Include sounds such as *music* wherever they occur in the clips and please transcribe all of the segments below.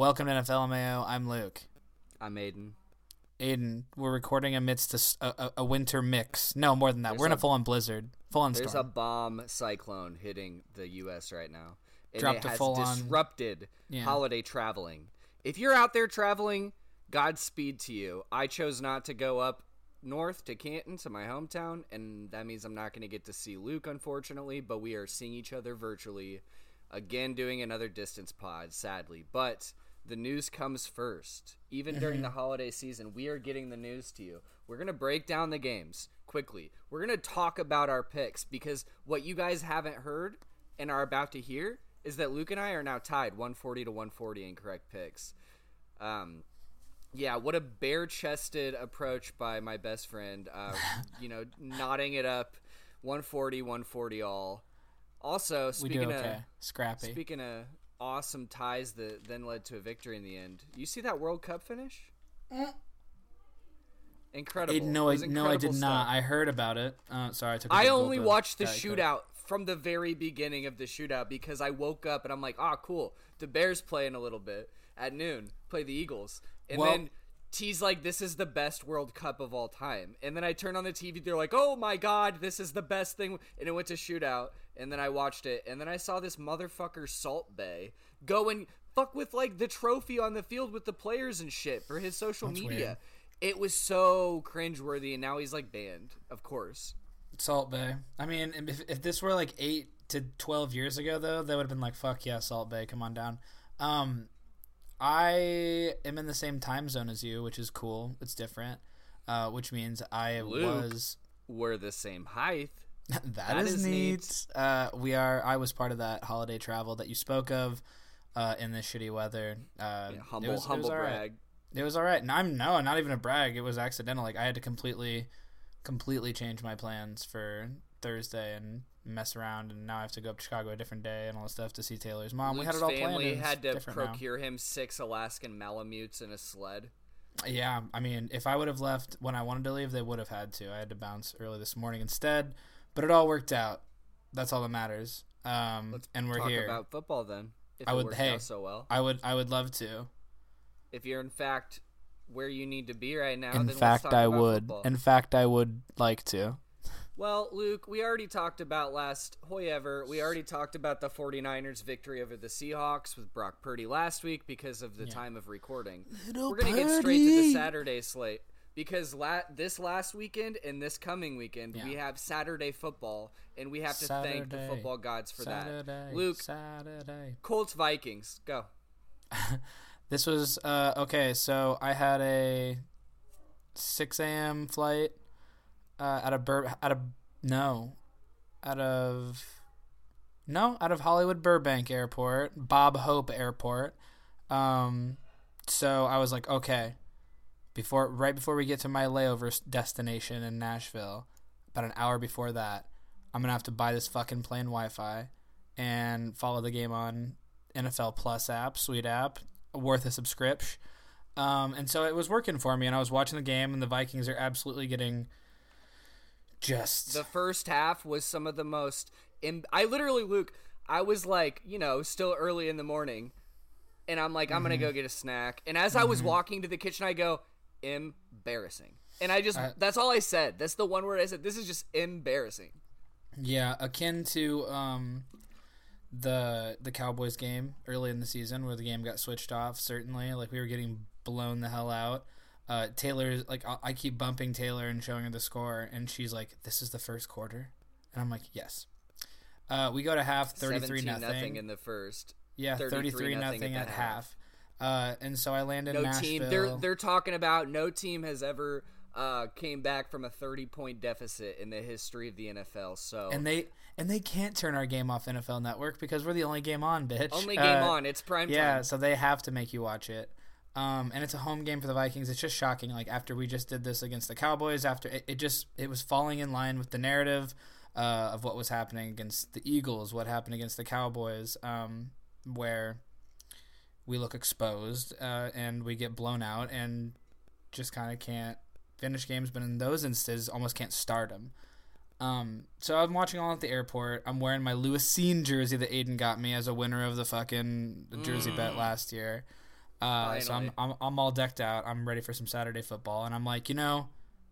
Welcome to NFL Mayo. I'm Luke. I'm Aiden. Aiden, we're recording amidst a winter mix. No, more than that. we're in a, a- full on blizzard, full on There's storm. a bomb cyclone hitting the U.S. right now, and Dropped it a has disrupted Yeah. holiday traveling. If you're out there traveling, Godspeed to you. I chose not to go up north to Canton to my hometown, and that means I'm not going to get to see Luke, unfortunately. But we are seeing each other virtually, again doing another distance pod, sadly. But the news comes first. Even during the holiday season, we are getting the news to you. We're going to break down the games quickly. We're going to talk about our picks because what you guys haven't heard and are about to hear is that Luke and I are now tied 140 to 140 in correct picks. Um, yeah, what a bare chested approach by my best friend. Uh, *laughs* you know, nodding it up 140, 140 all. Also, speaking okay. of Scrappy. speaking of awesome ties that then led to a victory in the end, you see that World Cup finish? Incredible. Aiden, no, It I, was no, I did incredible not. I heard about it. Uh, sorry, I took. a I only of watched the shootout from the very beginning of the shootout because I woke up and I'm like, ah, cool. The Bears play in a little bit at noon, play the Eagles, and Well- then T's like, this is the best World Cup of all time. And then I turn on the TV, they're like, oh my god, this is the best thing, and it went to shootout. And then I watched it, and then I saw this motherfucker Salt Bae go and fuck with like the trophy on the field with the players and shit for his social That's media. weird. It was so cringeworthy, and now he's like banned, of course. Salt Bae. I mean, if, if this were like eight to twelve years ago, though, they would have been like, "Fuck yeah, Salt Bae, come on down." Um, I am in the same time zone as you, which is cool. It's different, uh, which means I Luke. was. We're the same height. *laughs* that That is, is neat. neat. Uh, we are. I was part of that holiday travel that you spoke of. Uh, in this shitty weather, uh, Yeah, it humble, was- it humble right. brag. It was all right. And I'm no, not even a brag. It was accidental. Like I had to completely, completely change my plans for Thursday and mess around. And now I have to go up to Chicago a different day and all this stuff to see Taylor's mom. we had it all planned. family and had to different now. procure him six Alaskan Malamutes in a sled. Yeah, I mean, if I would have left when I wanted to leave, they would have had to. I had to bounce early this morning instead, but it all worked out. That's all that matters. Um, Let's and we're talk here. about football then. If I would- hey. so well. I would, I would love to. If you're in fact where you need to be right now, In fact, I would. football. In fact, I would like to. Well, Luke, we already talked about last however, we already talked about the 49ers victory over the Seahawks with Brock Purdy last week because of the time of recording. Little We're going to get straight to the Saturday slate because la- this last weekend and this coming weekend Yeah. we have Saturday football and we have to thank the football gods for Saturday, that. Luke, Saturday. Colts Vikings, go. *laughs* This was uh, okay. So I had a six a.m. flight uh, out of Bur- out of no, out of no, out of Hollywood Burbank Airport, Bob Hope Airport. Um, so I was like, okay, before right before we get to my layover destination in Nashville, about an hour before that, I'm gonna have to buy this fucking plane Wi-Fi and follow the game on NFL Plus app, sweet app, worth a subscription. Um, and so it was working for me, and I was watching the game, and the Vikings are absolutely getting just The first half was some of the most. Im- I literally, Luke, I was like, you know, still early in the morning, and I'm like, I'm gonna Mm-hmm. go get a snack. And as I was walking to the kitchen, I go, embarrassing. And I just, I- that's all I said. That's the one word I said. This is just embarrassing. Yeah, akin to um, the the Cowboys game early in the season where the game got switched off. Certainly, like we were getting blown the hell out. Uh, Taylor's like I- I keep bumping Taylor and showing her the score, and she's like, "This is the first quarter," and I'm like, "Yes." Uh, we go to half, thirty-three nothing. in the first. yeah, 33 nothing at at the half. Uh, and so I land in No Nashville. team. They're they're talking about no team has ever uh, came back from a 30 point deficit in the history of the NFL. So and they and they can't turn our game off NFL Network because we're the only game on, bitch. only game Uh, on. It's prime time. Yeah, time. so they have to make you watch it. Um, and it's a home game for the Vikings. It's just shocking. Like after we just did this against the Cowboys, after it, it just it was falling in line with the narrative uh, of what was happening against the Eagles, what happened against the Cowboys, um, where we look exposed uh, and we get blown out and just kind of can't finish games. But in those instances, almost can't start them. Um, so I'm watching all at the airport. I'm wearing my Lewis Cine jersey that Aiden got me as a winner of the fucking jersey bet last year. Uh, so I'm, I'm I'm all decked out. I'm ready for some Saturday football, and I'm like, you know,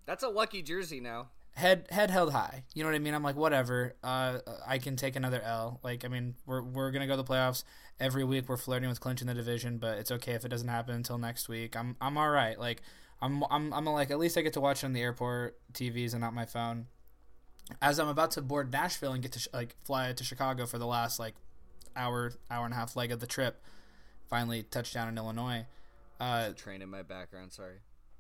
That's a lucky jersey now. head head held high. You know what I mean? I'm like, whatever. Uh, I can take another L. Like, I mean, we're we're gonna go to the playoffs every week. We're flirting with clinching the division, but it's okay if it doesn't happen until next week. I'm I'm all right. Like, I'm I'm I'm like at least I get to watch it on the airport TVs and not my phone. As I'm about to board Nashville and get to sh- like fly to Chicago for the last like hour hour and a half leg of the trip, finally touchdown in Illinois. Uh, Train in my background. Sorry.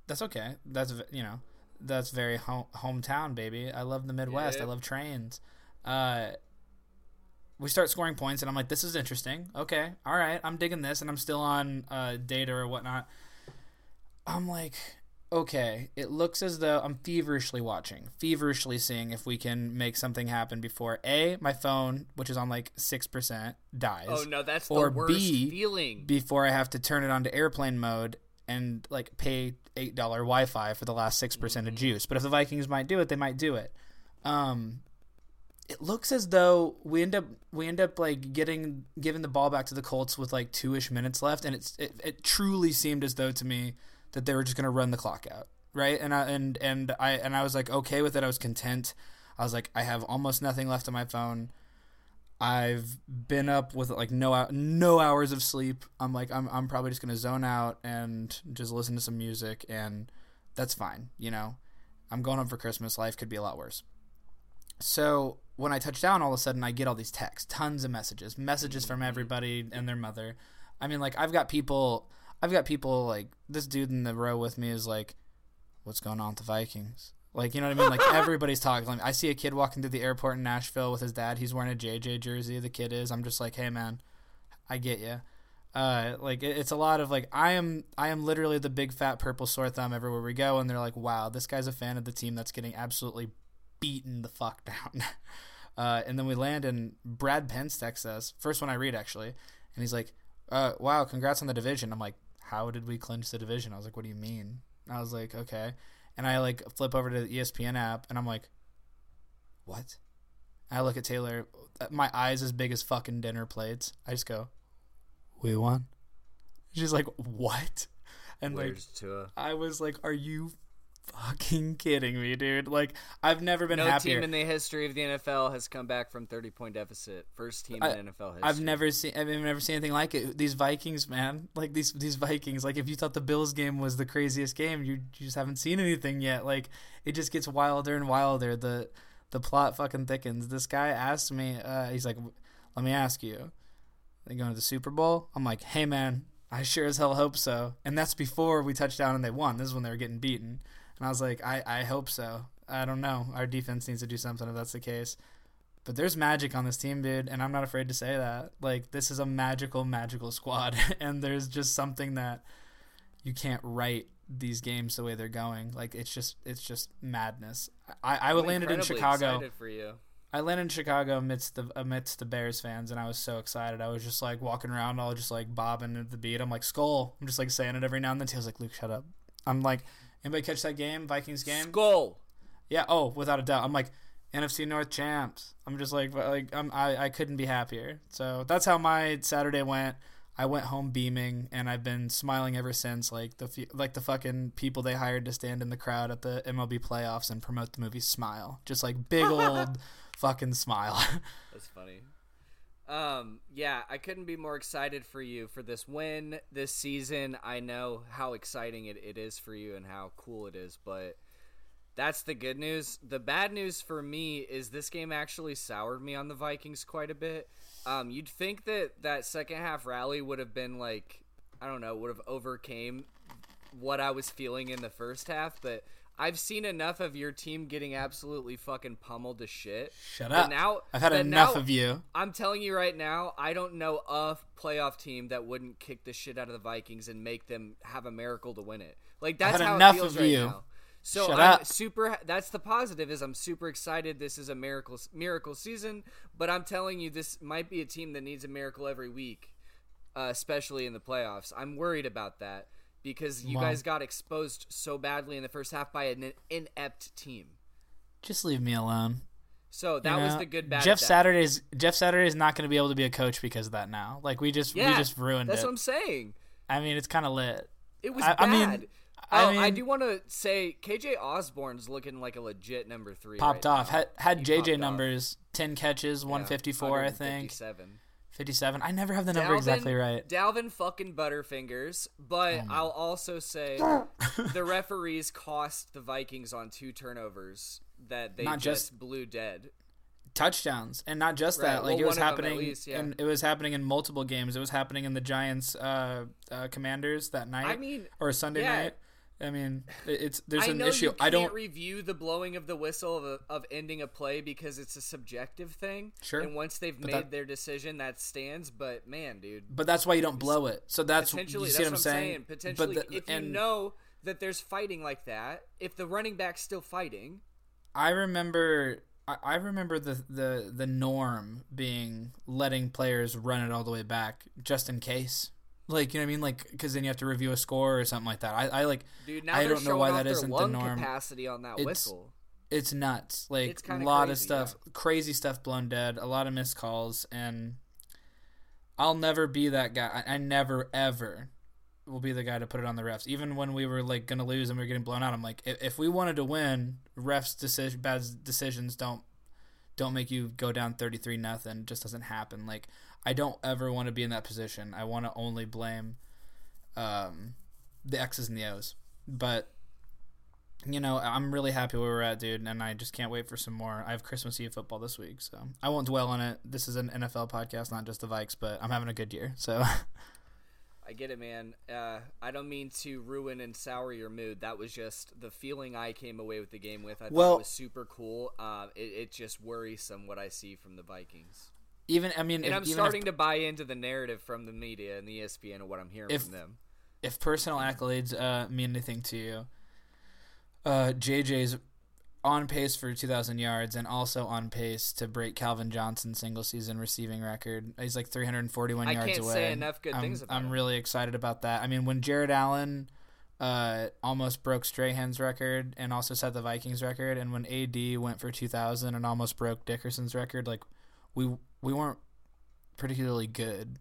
that's okay. That's you know, that's very home, hometown, baby. I love the Midwest. I love trains. Uh, we start scoring points, and I'm like, this is interesting. Okay, all right, I'm digging this, and I'm still on uh, data or whatnot. I'm like, okay, it looks as though I'm feverishly watching, feverishly seeing if we can make something happen before a my phone, which is on like six percent, dies Oh no, that's the or worst B, feeling. before I have to turn it on to airplane mode and like pay eight dollar Wi Fi for the last six percent of juice. But if the Vikings might do it, they might do it. Um, it looks as though we end up we end up like getting giving the ball back to the Colts with like two ish minutes left, and it's it, it truly seemed as though to me that they were just gonna run the clock out, right? And I and and I and I was like okay with it. I was content. I was like I have almost nothing left on my phone. I've been up with like no no hours of sleep. I'm like I'm I'm probably just gonna zone out and just listen to some music, and that's fine. You know, I'm going home for Christmas. Life could be a lot worse. So when I touch down, all of a sudden I get all these texts, tons of messages, messages from everybody and their mother. I mean, like I've got people, I've got people like this dude in the row with me is like, "What's going on with the Vikings?" Like you know what I mean? Like *laughs* everybody's talking. Like, I see a kid walking through the airport in Nashville with his dad. He's wearing a JJ jersey. The kid is. I'm just like, hey man, I get you. Uh, like it, it's a lot of like I am I am literally the big fat purple sore thumb everywhere we go, and they're like, wow, this guy's a fan of the team that's getting absolutely beaten the fuck down. *laughs* Uh, and then we land, and Brad Pence texts us first one I read actually, and he's like, uh, "Wow, congrats on the division." I'm like, "How did we clinch the division?" I was like, "What do you mean?" I was like, "Okay," and I like flip over to the ESPN app, and I'm like, "What?" I look at Taylor, uh, my eyes as big as fucking dinner plates. I just go, "We won." She's like, "What?" And like, Tua? I was like, "Are you fucking kidding me, dude?" Like, I've never been No happier. team in the history of the NFL has come back from 30 point deficit. First team I- in NFL history. I've never seen I've never seen anything like it. These Vikings, man, like these these Vikings. Like if you thought the Bills game was the craziest game, you, you just haven't seen anything yet. Like it just gets wilder and wilder. The the plot fucking thickens. This guy asked me, uh, he's like, "Let me ask you, they going to the Super Bowl?" I'm like, "Hey man, I sure as hell hope so." And that's before we touched down and they won. This is when they were getting beaten. And I was like, "I I hope so." I don't know. Our defense needs to do something if that's the case. But there's magic on this team, dude, and I'm not afraid to say that. Like this is a magical, magical squad, *laughs* and there's just something that you can't write these games the way they're going. Like it's just, it's just madness. I, I I'm landed in Chicago. for you. I landed in Chicago amidst the amidst the Bears fans, and I was so excited. I was just like walking around, all just like bobbing at the beat. I'm like skull. I'm just like saying it every now and then. Taylor's like, Luke, shut up. I'm like, anybody catch that game, Vikings game? Skull. Yeah. Oh, without a doubt. I'm like NFC North champs. I'm just like like I'm I, I couldn't be happier. So that's how my Saturday went. I went home beaming, and I've been smiling ever since. Like the like the fucking people they hired to stand in the crowd at the MLB playoffs and promote the movie Smile. Just like big *laughs* old fucking smile. *laughs* That's funny. Um, yeah, I couldn't be more excited for you for this win this season. I know how exciting it, it is for you and how cool it is, but that's the good news. The bad news for me is this game actually soured me on the Vikings quite a bit. Um, you'd think that that second half rally would have been like, I don't know, would have overcame what I was feeling in the first half, but I've seen enough of your team getting absolutely fucking pummeled to shit. Shut up. Now I've had enough now- of you. I'm telling you right now, I don't know a playoff team that wouldn't kick the shit out of the Vikings and make them have a miracle to win it. Like that's how enough it feels of right you. now. So Shut I'm up. super. That's the positive is I'm super excited. This is a miracle miracle season, but I'm telling you, this might be a team that needs a miracle every week, uh, especially in the playoffs. I'm worried about that because you wow. guys got exposed so badly in the first half by an inept team. Just leave me alone. So that you know, was the good bad. Jeff Saturday's Jeff Saturday's not going to be able to be a coach because of that now. Like we just yeah, we just ruined that's it. That's what I'm saying. I mean, it's kind of lit. It was I, bad. I oh, mean, I, oh, mean, I do want to say KJ Osborn's looking like a legit number three. Popped right off. Now. Had had he JJ numbers, off. ten catches, one fifty four, yeah, I think. 57. I never have the number Dalvin, exactly right. Dalvin fucking Butterfingers, but oh I'll also say *laughs* the referees cost the Vikings on two turnovers that they not just, just blew dead. Touchdowns, and not just right. that. Like well, it was happening, least, yeah. and it was happening in multiple games. It was happening in the Giants, uh, uh, Commanders that night, I mean, or Sunday yeah. night i mean it's there's I an issue you i don't review the blowing of the whistle of, a, of ending a play because it's a subjective thing. Sure. And once they've made that- their decision, that stands. But man, dude, but that's why you don't blow it so that's potentially. you see that's what i'm what saying, Potentially, but the, if you and know that there's fighting like that, if the running back's still fighting, i remember I, I remember the, the the norm being letting players run it all the way back just in case like you know what i mean like because then you have to review a score or something like that i, I like dude, now I don't know why that isn't the norm. capacity on that It's- whistle. it's nuts. Like It's a lot of crazy, stuff, crazy stuff blown dead, a lot of missed calls, and I'll never be that guy. I, I never ever will be the guy to put it on the refs. Even when we were like gonna lose and we were getting blown out, I'm like, if, if we wanted to win, refs decision bad decisions don't don't make you go down 33 nothing. Just doesn't happen. Like I don't ever want to be in that position. I want to only blame um, the X's and the O's, but you know, I'm really happy where we're at, dude, and I just can't wait for some more. I have Christmas Eve football this week, so I won't dwell on it. This is an NFL podcast, not just the Vikes, but I'm having a good year, so I get it, man. Uh, I don't mean to ruin and sour your mood. That was just the feeling I came away with the game with. I thought Well- it was super cool. Uh, it, it's just worrisome what I see from the Vikings. Even I mean, And if, I'm starting if, to buy into the narrative from the media and the ESPN and what I'm hearing If- from them. if personal accolades uh, mean anything to you, uh, JJ's on pace for 2,000 yards and also on pace to break Calvin Johnson's single season receiving record. He's like 341 I yards can't away. say enough good I'm, things about I'm him. really excited about that. I mean, when Jared Allen uh, almost broke Strahan's record and also set the Vikings record, and when AD went for 2,000 and almost broke Dickerson's record, like we we weren't particularly good,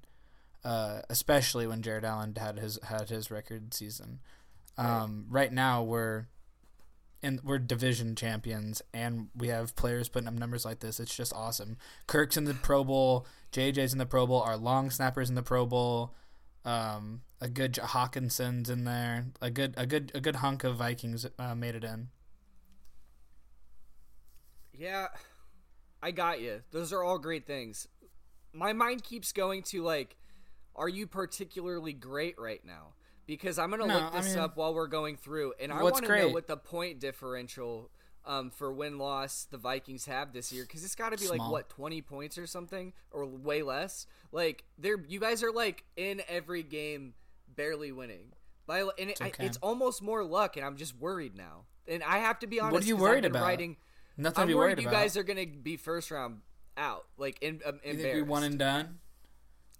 uh, especially when Jared Allen had his had his record season. Um, right now we're and we're division champions and we have players putting up numbers like this. It's just awesome. Kirk's in the Pro Bowl, JJ's in the Pro Bowl, our long snappers in the Pro Bowl. Um, a good Hockenson's in there. A good a good a good hunk of Vikings uh, made it in. Yeah, I got you. Those are all great things. My mind keeps going to like, are you particularly great right now? Because I'm gonna No, look I this mean, up while we're going through, and I want to know what the point differential um, for win loss the Vikings have this year. Because it's got to be like what 20 points or something, or way less. Like they're you guys are like in every game, barely winning. By and it, I- okay. it's almost more luck, and I'm just worried now. And I have to be honest. What are you worried about? Writing, Nothing I'm to be worried worried you about. guys are gonna be first round out, like in, um, you think we one and done?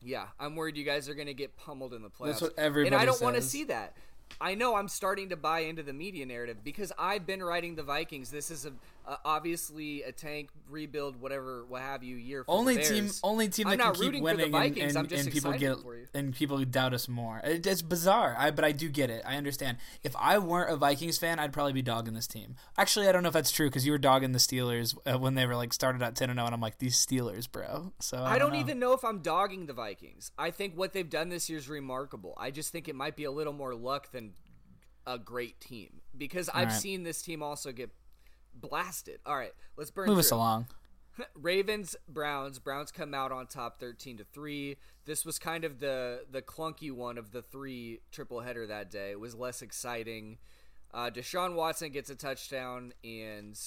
yeah, I'm worried you guys are gonna get pummeled in the playoffs. That's what everybody And I don't want to see that. I know I'm starting to buy into the media narrative because I've been writing the Vikings. This is a, a obviously a tank rebuild, whatever, what have you. Year for the Only team, only team I'm that can not keep rooting for the winning, Vikings, and, I'm and, just and people get and people doubt us more. It, it's bizarre, I but I do get it. I understand. If I weren't a Vikings fan, I'd probably be dogging this team. Actually, I don't know if that's true because you were dogging the Steelers uh, when they were like started at ten and zero, and I'm like these Steelers, bro. So I, I don't know. even know if I'm dogging the Vikings. I think what they've done this year is remarkable. I just think it might be a little more luck than a great team because I've right. seen this team also get blasted. All right, let's burn move us through it. along. *laughs* Ravens Browns Browns come out on top 13 to 3. This was kind of the the clunky one of the three triple header that day. It was less exciting. Uh, Deshaun Watson gets a touchdown and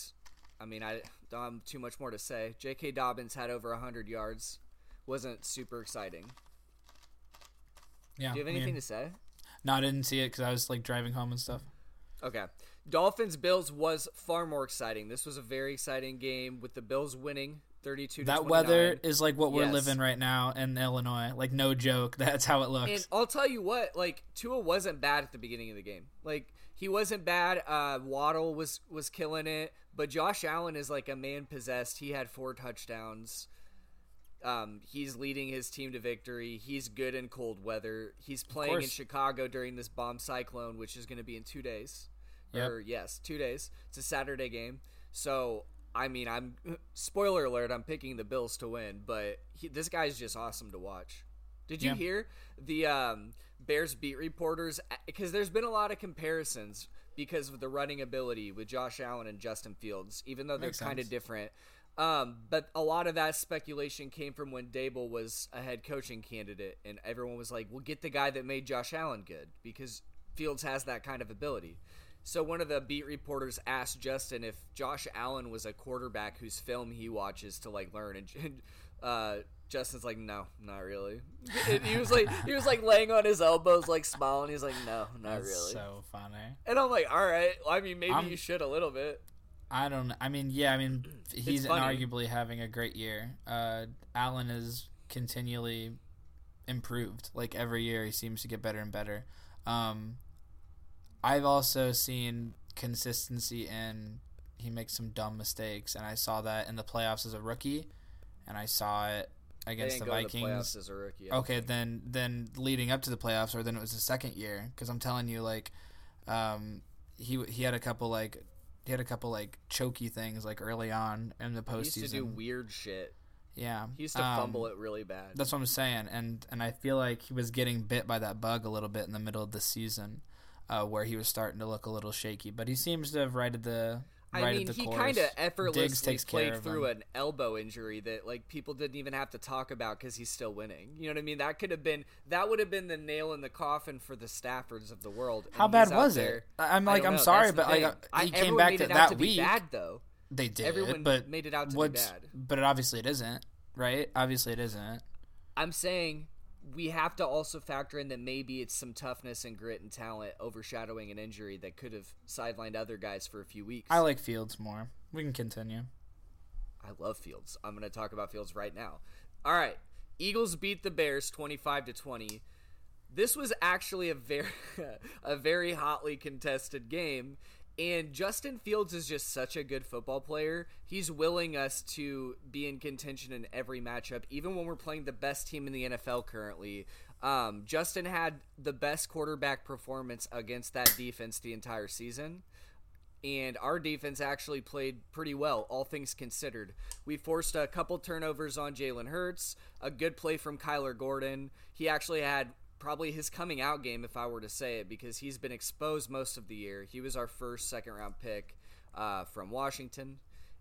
I mean I don't have too much more to say. J.K. Dobbins had over 100 yards. Wasn't super exciting. Yeah. Do you have I anything mean, to say? No, I didn't see it because I was like driving home and stuff. Okay. Dolphins Bills was far more exciting. This was a very exciting game with the Bills winning 32 That 29. weather is like what we're Yes. living right now in Illinois. Like no joke. *laughs* That's how it looks. And I'll tell you what, like Tua wasn't bad at the beginning of the game. Like he wasn't bad. Uh, Waddle was was killing it, but Josh Allen is like a man possessed. He had four touchdowns. Um, he's leading his team to victory. He's good in cold weather. He's playing in. Chicago during this bomb cyclone, which is going to be in two days. Yep. Or yes, two days. It's a Saturday game. So I mean, I'm *laughs* spoiler alert. I'm picking the Bills to win, but he, this guy's just awesome to watch. Did you Yeah. hear the um, Bears beat reporters? Because there's been a lot of comparisons because of the running ability with Josh Allen and Justin Fields, even though they're kind of different. Um, but a lot of that speculation came from when Daboll was a head coaching candidate, and everyone was like, "Well, get the guy that made Josh Allen good because Fields has that kind of ability." So one of the beat reporters asked Justin if Josh Allen was a quarterback whose film he watches to like learn, and, uh, Justin's like, "No, not really." And he was like, he was like laying on his elbows, like smiling. He's like, "No, not That's really." so funny. and I'm like, "All right, I mean, maybe I'm- you should a little bit." I don't. I mean, yeah. I mean, *clears throat* he's arguably having a great year. Uh, Allen is continually improved. Like every year, he seems to get better and better. Um, I've also seen consistency in he makes some dumb mistakes, and I saw that in the playoffs as a rookie, and I saw it against the the Vikings. playoffs as a rookie. I Okay, think. then then leading up to the playoffs, or then it was the second year. Because I'm telling you, like, um, he he had a couple like he had a couple like choky things like early on in the he used to do weird shit. yeah, He used to um, fumble it really bad. That's what I'm saying, and and I feel like he was getting bit by that bug a little bit in the middle of the season, uh, where he was starting to look a little shaky. But he seems to have righted the I righted mean, the he kind of effortlessly played through him. an elbow injury that like people didn't even have to talk about because he's still winning. You know what I mean? That could have been that would have been the nail in the coffin for the Staffords of the world. How bad was it? I- I'm like, I'm know. sorry, That's but like uh, I- he came everyone back made to it out that to be week. bad though. They did, Everyone but made it out to be bad. But it obviously, it isn't right. Obviously, it isn't. I'm saying we have to also factor in that maybe it's some toughness and grit and talent overshadowing an injury that could have sidelined other guys for a few weeks. I like Fields more. We can continue. I love Fields. I'm going to talk about Fields right now. All right. Eagles beat the Bears 25 to 20. This was actually a very *laughs* a very hotly contested game and Justin Fields is just such a good football player. He's willing us to be in contention in every matchup even when we're playing the best team in the NFL currently. Um, Justin had the best quarterback performance against that defense the entire season and our defense actually played pretty well, all things considered. We forced a couple turnovers on Jalen Hurts, a good play from Kyler Gordon. He actually had probably his coming out game, if I were to say it, because he's been exposed most of the year. He was our first second round pick uh, from Washington.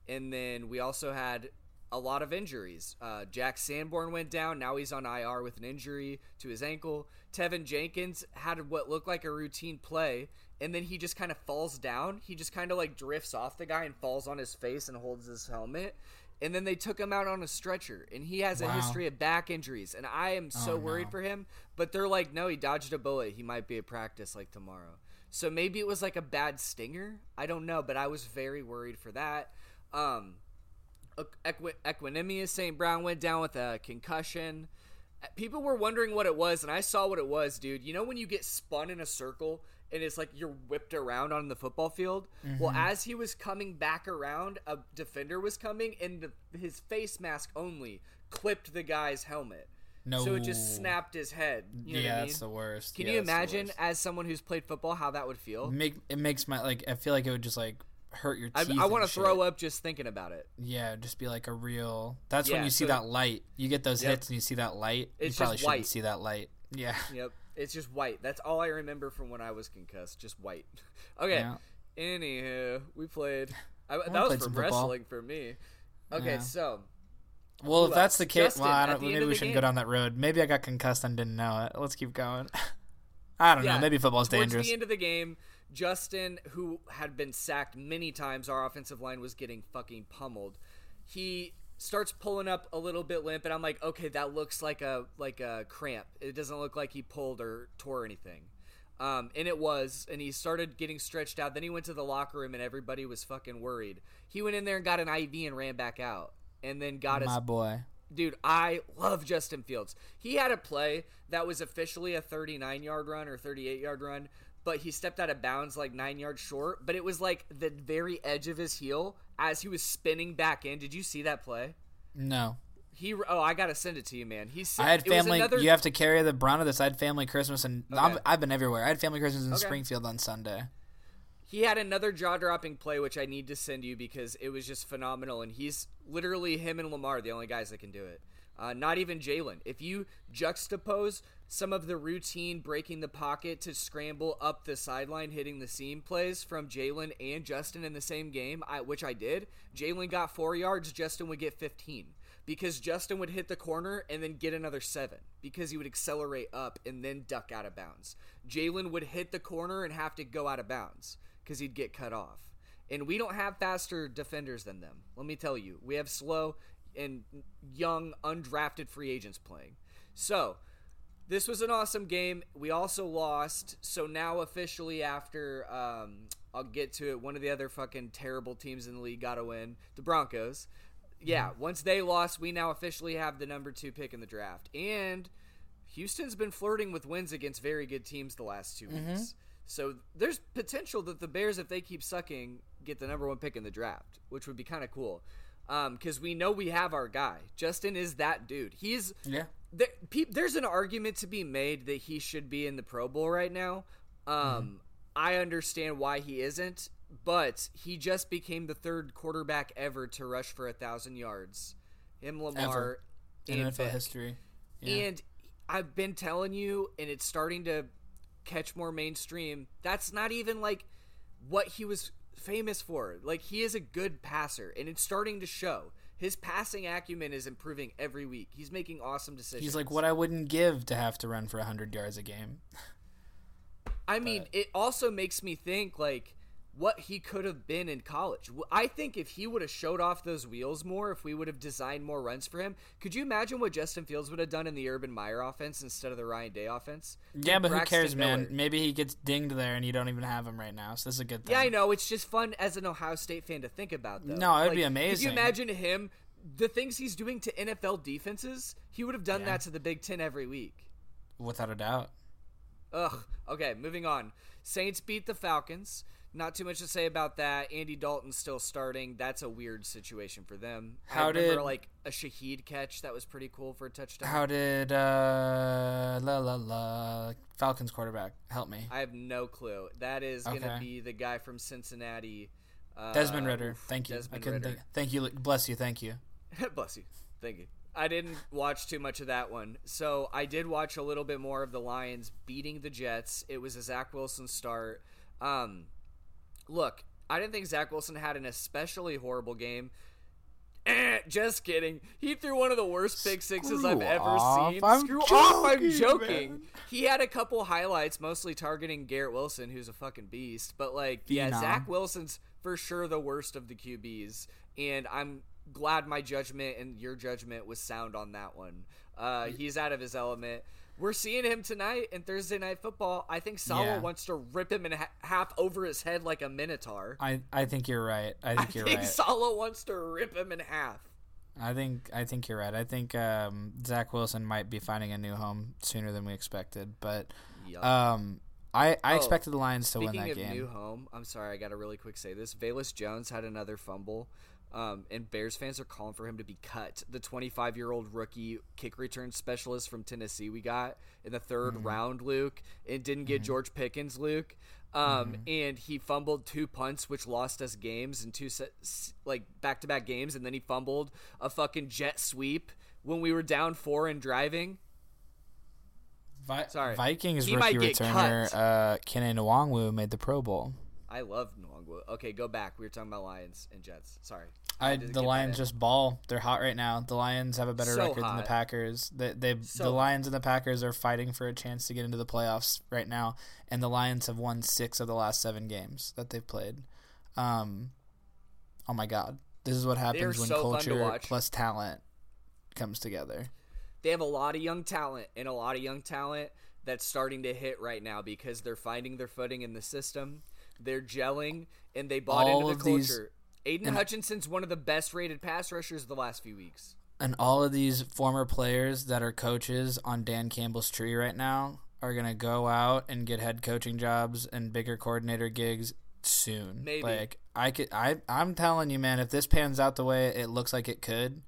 And then we also had a lot of injuries. Uh, Jack Sanborn went down. Now he's on IR with an injury to his ankle. Teven Jenkins had what looked like a routine play, and then he just kind of falls down. He just kind of like drifts off the guy and falls on his face and holds his helmet. And then they took him out on a stretcher, and he has a Wow. history of back injuries. And I am so Oh, worried no. for him. But they're like, no, he dodged a bullet. He might be at practice like tomorrow. So maybe it was like a bad stinger. I don't know, but I was very worried for that. Um, Equanimeous St. Brown went down with a concussion. People were wondering what it was, and I saw what it was, dude. You know when you get spun in a circle and it's like you're whipped around on the football field? Well, mm-hmm. as he was coming back around, a defender was coming, and the, his face mask only clipped the guy's helmet. No, So it just snapped his head. You know yeah, I mean? that's the worst. Can Yeah, you imagine, as someone who's played football, how that would feel? Make it makes my like. I feel like it would just like hurt your I, teeth. I want to throw up just thinking about it. Yeah, just be like a real. That's when you see so- that light. You get those Yep. hits and you see that light. It's you probably shouldn't see that light. Yeah. Yep. It's just white. That's all I remember from when I was concussed. Just white. *laughs* okay. Yeah. Anywho, we played. I, that played was for some football. wrestling for me. Okay, Yeah. so Well, if that's else? the case, Justin, well, I don't. the Maybe we shouldn't game. go down that road. Maybe I got concussed and didn't know it. Let's keep going. *laughs* I don't yeah, know. Maybe football's towards dangerous. the end of the game, Justin, who had been sacked many times, our offensive line was getting fucking pummeled. He starts pulling up a little bit limp, and I'm like, okay, that looks like a like a cramp. It doesn't look like he pulled or tore anything. Um, and it was, and he started getting stretched out. Then he went to the locker room, and everybody was fucking worried. He went in there and got an IV and ran back out, and then got his My boy. Dude, I love Justin Fields. He had a play that was officially a 39 yard run or 38 yard run, but he stepped out of bounds like nine yards short. But it was like the very edge of his heel as he was spinning back in. Did you see that play? No. He oh, I gotta send it to you, man. He's I had family. another- You have to carry the brunt of this. I had family Christmas, and Okay. I've been everywhere. I had family Christmas in Okay. Springfield on Sunday. He had another jaw dropping play, which I need to send you because it was just phenomenal. And he's literally him and Lamar, the only guys that can do it. Uh, not even Jalen. If you juxtapose some of the routine breaking the pocket to scramble up the sideline, hitting the seam plays from Jalen and Justin in the same game, I, which I did, Jalen got four yards, Justin would get 15. Because Justin would hit the corner and then get another seven because he would accelerate up and then duck out of bounds. Jalen would hit the corner and have to go out of bounds because he'd get cut off. And we don't have faster defenders than them. Let me tell you, we have slow and young, undrafted free agents playing. So, this was an awesome game. We also lost. So now officially, after um, I'll get to it, one of the other fucking terrible teams in the league got to win, the Broncos. Yeah, once they lost, we now officially have the number two pick in the draft. And Houston's been flirting with wins against very good teams the last 2 weeks. So there's potential that the Bears, if they keep sucking, get the number one pick in the draft, which would be kind of cool. Because we know we have our guy. Justin is that dude. He's Yeah. there, pe- there's an argument to be made that he should be in the Pro Bowl right now. Um, I understand why he isn't, but he just became the third quarterback ever to rush for a thousand yards. Him, Lamar, Ever. And NFL history. Yeah. And I've been telling you, and it's starting to catch more mainstream. That's not even like what he was famous for. Like he is a good passer, and it's starting to show. His passing acumen is improving every week. He's making awesome decisions. He's like what I wouldn't give to have to run for 100 yards a game. I mean, it also makes me think like what he could have been in college. I think if he would have showed off those wheels more, if we would have designed more runs for him, could you imagine what Justin Fields would have done in the Urban Meyer offense instead of the Ryan Day offense? Yeah, but who Braxton cares, man? Miller. Maybe he gets dinged there and you don't even have him right now. So this is a good thing. Yeah, I know. It's just fun as an Ohio State fan to think about, though. No, it'd be amazing. Could you imagine him? The things he's doing to NFL defenses, he would have done Yeah. that to the Big Ten every week. Without a doubt. Ugh. Okay, moving on. Saints beat the Falcons. Not too much to say about that. Andy Dalton's still starting. That's a weird situation for them. I How remember did- like a Shaheed catch that was pretty cool for a touchdown. How did uh la la la Falcons quarterback help me? I have no clue. That is going to be the guy from Cincinnati. Uh, Desmond Ridder. Thank you. Desmond I couldn't Ridder. think. Thank you. Bless you. Thank you. *laughs* Bless you. Thank you. I didn't watch too much of that one. So I did watch a little bit more of the Lions beating the Jets. It was a Zach Wilson start. Um, look, I didn't think Zach Wilson had an especially horrible game. Eh, just kidding. He threw one of the worst pick sixes Screw I've ever off. seen. I'm Screw off, I'm joking, joking. man. He had a couple highlights, mostly targeting Garrett Wilson, who's a fucking beast. But like, yeah, Zach Wilson's for sure the worst of the QBs, and I'm glad my judgment and your judgment was sound on that one. Uh, he's out of his element. We're seeing him tonight in Thursday Night Football. I think Salah Yeah. wants to rip him in ha- half over his head like a minotaur. I I think you're right. I *laughs* I think you're think right. Salah wants to rip him in half. I think I think you're right. I think um, Zach Wilson might be finding a new home sooner than we expected. But um, I I Oh, expected the Lions to win that of game. new home, I'm sorry, I got to really quick say this. Velus Jones had another fumble, um, and Bears fans are calling for him to be cut. The 25 year old rookie kick return specialist from Tennessee we got in the 3rd Mm-hmm. round, Luke, and didn't get George Pickens, Luke. Um, Mm-hmm. and he fumbled two punts, which lost us games and two set, like back to back games, and then he fumbled a fucking jet sweep when we were down four and driving. Vi- Sorry. Vikings He rookie returner uh, Kene Nwangwu made the Pro Bowl. I love Nwangwu. Okay, go back. We were talking about Lions and Jets. Sorry. I, to the Lions just ball. They're hot right now. The Lions have a better So record than the. Packers. They, they So the. Lions and the Packers are fighting for a chance to get into the playoffs right now, and the Lions have won six of the last seven games that they've played. Um, oh my God, this is what happens when so culture plus talent comes together. they have a lot of young talent and a lot of young talent that's starting to hit right now because they're finding their footing in the system. They're gelling and they bought All into the these- culture. Aidan Hutchinson's one of the best rated pass rushers the last few weeks. And all of these former players that are coaches on Dan Campbell's tree right now are gonna go out and get head coaching jobs and bigger coordinator gigs soon. Maybe. Like I could I I'm telling you, man, if this pans out the way it looks like it could,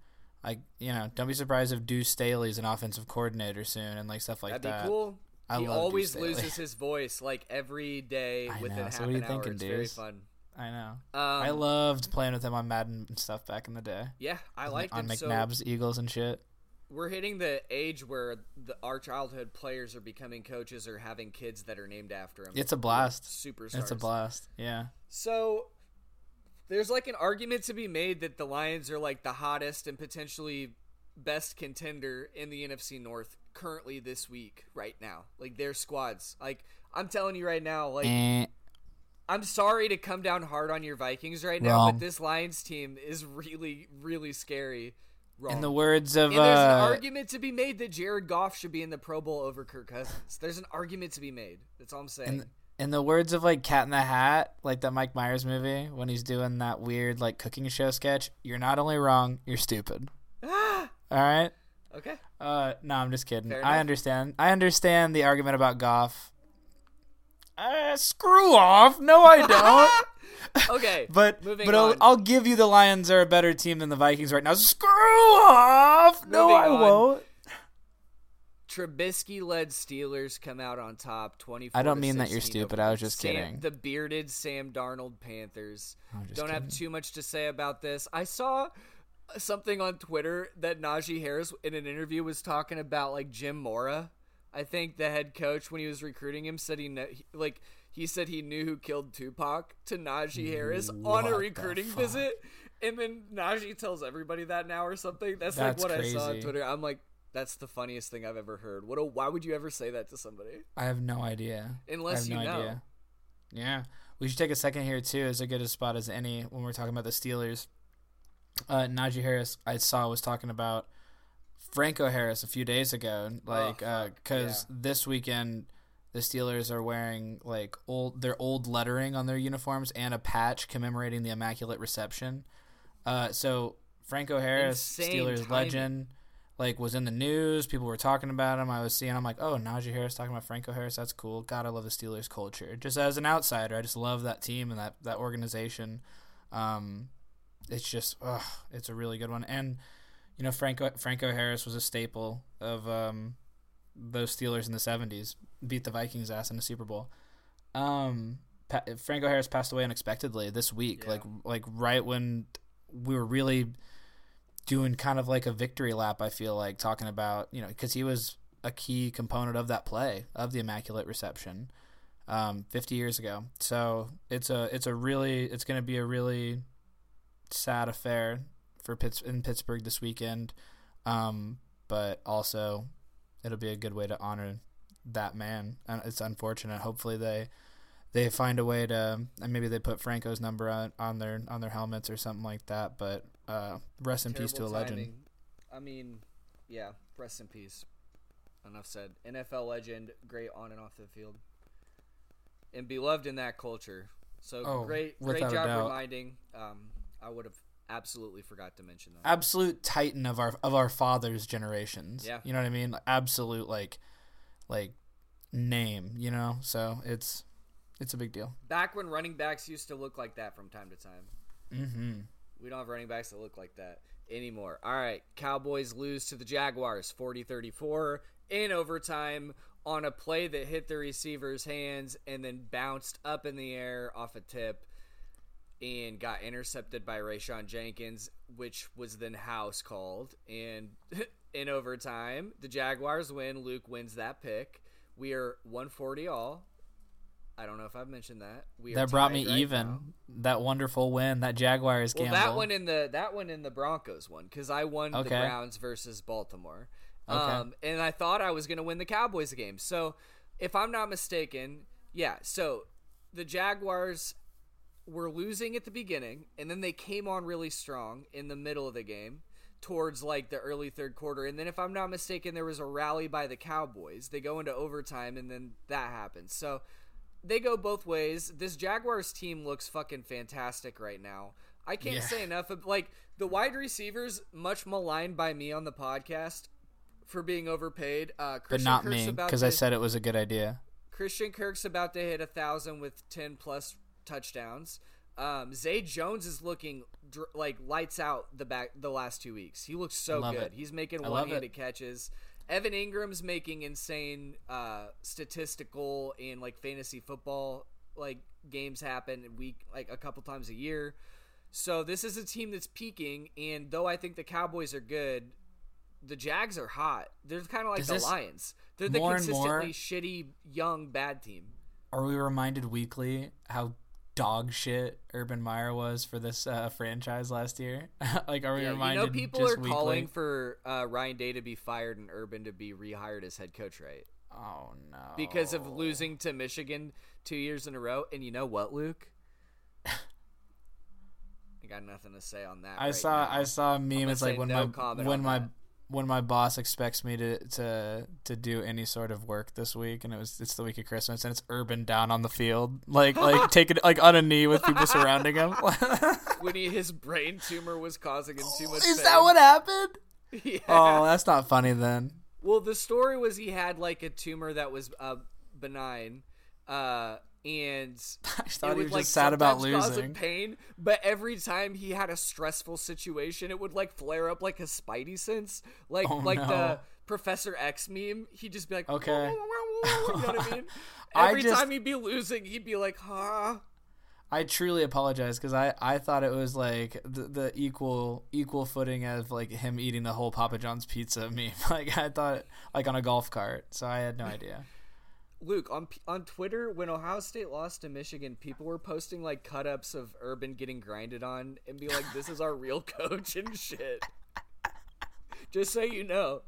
Like you know, don't be surprised if Deuce Staley's an offensive coordinator soon and like stuff like That'd that. be cool. I he always loses his voice like every day I within know. half So what are you an hour. thinking, it's very fun. I know. Um, I loved playing with him on Madden and stuff back in the day. Yeah, I On- liked on him. So McNabb's Eagles and shit. we're hitting the age where the, our childhood players are becoming coaches or having kids that are named after them. It's a blast. Superstars. It's a blast. Yeah. So there's like an argument to be made that the Lions are like the hottest and potentially best contender in the NFC North currently this week right now. Like their squads. Like I'm telling you right now, like Eh, I'm sorry to come down hard on your Vikings right now, Wrong. but this Lions team is really really scary. Wrong. in the words of and there's an uh, argument to be made that Jared Goff should be in the Pro Bowl over Kirk Cousins. There's an argument to be made. That's all I'm saying. in, in the words of like Cat in the Hat, like that Mike Myers movie when he's doing that weird like cooking show sketch. You're not only wrong, you're stupid. *gasps* All right. Okay. Uh, no, I'm just kidding. I understand. I understand the argument about Goff. Uh, screw off. No, I don't. *laughs* Okay. *laughs* But moving but I'll. I'll give you the Lions are a better team than the Vikings right now. Screw off. No, Moving I on. won't. Trubisky led Steelers come out on top 24 I don't mean that you're stupid. I was just Sam- kidding. The bearded Sam Darnold Panthers. Don't have too much to say about this. I saw something on Twitter that Najee Harris in an interview was talking about like Jim Mora. I think the head coach when he was recruiting him said he kn- like he said he knew who killed Tupac to Najee Harris on a recruiting visit. And then Najee tells everybody that now or something. That's, That's like what I saw on. Twitter. I'm like, that's the funniest thing I've ever heard. What? A, why would you ever say that to somebody? I have no idea. Unless you no know. idea. Yeah, we should take a second here too, as good a spot as any when we're talking about the Steelers. Uh, Najee Harris, I saw was talking about Franco Harris a few days ago, like Oh, because fuck, this weekend the Steelers are wearing like old their old lettering on their uniforms and a patch commemorating the Immaculate Reception. Uh, so Franco Harris, Insane Steelers timing. legend, like was in the news. People were talking about him. I was seeing. I'm like, oh, Najee Harris talking about Franco Harris. That's cool. God, I love the Steelers culture. Just as an outsider, I just love that team and that that organization. Um, it's just, ugh, it's a really good one. And you know, Franco Franco Harris was a staple of um, those Steelers in the '70s. Beat the Vikings ass in the Super Bowl. Um, pa- Franco Harris passed away unexpectedly this week, Yeah. like like right when we were really doing kind of like a victory lap. I feel like talking about you know because he was a key component of that play of the Immaculate Reception, um, 50 years ago. So it's a it's a really it's going to be a really sad affair for Pitts in Pittsburgh this weekend, um, but also it'll be a good way to honor that man. And it's unfortunate. Hopefully they they find a way to and maybe they put Franco's number on, on their on their helmets or something like that. But uh, rest in peace to a legend. timing. I mean, yeah, rest in peace. Enough said. NFL legend, great on and off the field, and beloved in that culture. So Oh, great, great job reminding. Um, I would have absolutely forgot to mention that. absolute titan of our of our fathers' generations. Yeah. you know what I mean. Absolute like like name. You know, so it's it's a big deal. Back when running backs used to look like that from time to time. Mm-hmm. We don't have running backs that look like that anymore. All right, Cowboys lose to the Jaguars 40-34 in overtime on a play that hit the receiver's hands and then bounced up in the air off a tip and got intercepted by Rayshawn Jenkins, which was then house called. And *laughs* in overtime, the Jaguars win. Luke wins that pick. We are 140 all. I don't know if I've mentioned that. We are That brought me right even. now. That wonderful win. That Jaguars Well, gamble. that one in the that one in the Broncos one because I won the Browns versus Baltimore, Okay. um, and I thought I was going to win the Cowboys game. So, if I'm not mistaken, yeah. So the Jaguars were losing at the beginning, and then they came on really strong in the middle of the game towards like the early third quarter, and then if I'm not mistaken, there was a rally by the Cowboys. They go into overtime, and then that happens. So they go both ways. This Jaguars team looks fucking fantastic right now. I can't Yeah. say enough of like the wide receivers, much maligned by me on the podcast for being overpaid. Uh, but not Kirk's me because I said it was a good idea. Christian Kirk's about to hit a thousand with ten plus touchdowns. Um, Zay Jones is looking dr- like lights out the back the last two weeks. He looks so good. it. He's making one-handed it. catches. Evan Engram's making insane uh, statistical and like fantasy football like games happen week like a couple times a year. So this is a team that's peaking, and though I think the Cowboys are good, the Jags are hot. They're kind of like Does the Lions. They're the and more- consistently shitty young bad team. Are we reminded weekly how dog shit Urban Meyer was for this uh, franchise last year? *laughs* like, are we Yeah, you know, people are weekly? calling for uh, Ryan Day to be fired and Urban to be rehired as head coach, right? Oh no! Because of losing to Michigan two years in a row. And you know what, Luke? *laughs* I got nothing to say on that. I right saw now. I saw a meme. It's like when no my when my that. When my boss expects me to, to to do any sort of work this week, and it was it's the week of Christmas, and it's Urban down on the field, like like *laughs* taking like on a knee with people surrounding him. *laughs* when he, his brain tumor was causing him too much. Is pain. that what happened? Yeah. Oh, that's not funny then. Well, the story was he had like a tumor that was uh, benign, uh, and *laughs* I thought he was like just sad about sometimes cause him losing. pain. But every time he had a stressful situation, it would like flare up like a Spidey sense, like Oh, like no. the Professor X meme. He'd just be like, Okay. you know what I *laughs* mean? I Every just- time he'd be losing, he'd be like, huh. I truly apologize because I, I thought it was like the, the equal equal footing of like him eating the whole Papa John's pizza *laughs* meme. Like I thought like on a golf cart, so I had no idea. Luke on on Twitter when Ohio State lost to Michigan, people were posting like cut ups of Urban getting grinded on and be like, "This is our real *laughs* coach and shit." Just so you know,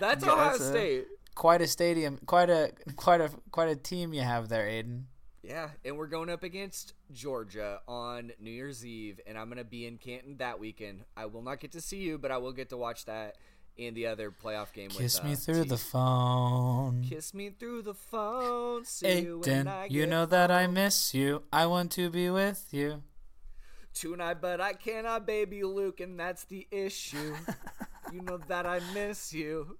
that's Yeah, Ohio that's a- State. Quite a stadium, quite a quite a quite a team you have there, Aiden. Yeah, and we're going up against Georgia on New Year's Eve, and I'm gonna be in Canton that weekend. I will not get to see you, but I will get to watch that and the other playoff game. Kiss with, me uh, through T- the phone. Kiss me through the phone. See you when I Aiden, you get know that I miss you. I want to be with you. tonight, but I cannot, baby Luke, and that's the issue. *laughs* you know that I miss you.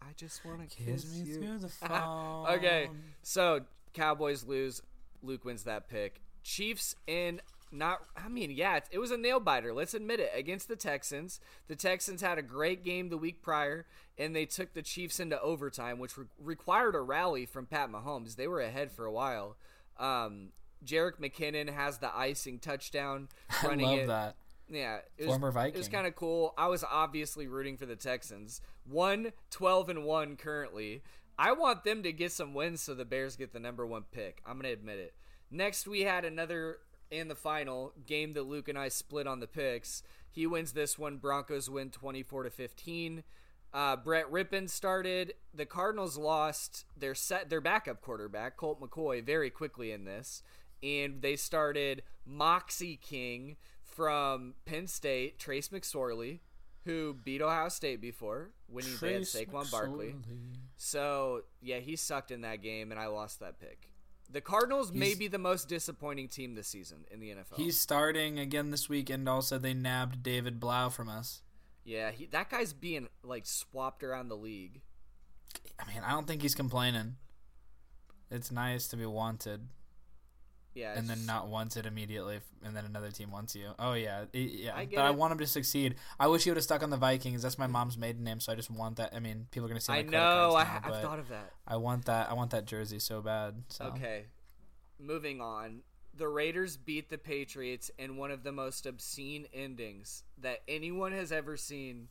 I just want to kiss, Kiss me you. through the *laughs* phone. okay, so Cowboys lose. Luke wins that pick. Chiefs in not. I mean, yeah, it, it was a nail biter. Let's admit it. Against the Texans, the Texans had a great game the week prior, and they took the Chiefs into overtime, which re- required a rally from Pat Mahomes. They were ahead for a while. Um, Jerick McKinnon has the icing touchdown. *laughs* I love it. that. Yeah, it was, Former It was kind of cool. I was obviously rooting for the Texans. One 12 and 1 currently. I want them to get some wins so the Bears get the number 1 pick. I'm going to admit it. Next we had another in the final game that Luke and I split on the picks. He wins this one. Broncos win 24 to 15. Uh, Brett Rypien started. The Cardinals lost their set their backup quarterback Colt McCoy very quickly in this, and they started Moxie King from Penn State, Trace McSorley, who beat Ohio State before when he had Trace Saquon Barkley. So yeah, he sucked in that game, and I lost that pick. The Cardinals may be the most disappointing team this season in the NFL. He's starting again this weekend. Also, they nabbed David Blough from us. yeah, he, that guy's being like swapped around the league. I mean, I don't think he's complaining. It's nice to be wanted Yeah, and then just- not it immediately, and then another team wants you. Oh yeah, yeah. I but I want him to succeed. I wish he would have stuck on the Vikings. That's my mom's maiden name, so I just want that. I mean, people are gonna see. I know. I, now, I've thought of that. I want that. I want that jersey so bad. So. Okay. Moving on. The Raiders beat the Patriots in one of the most obscene endings that anyone has ever seen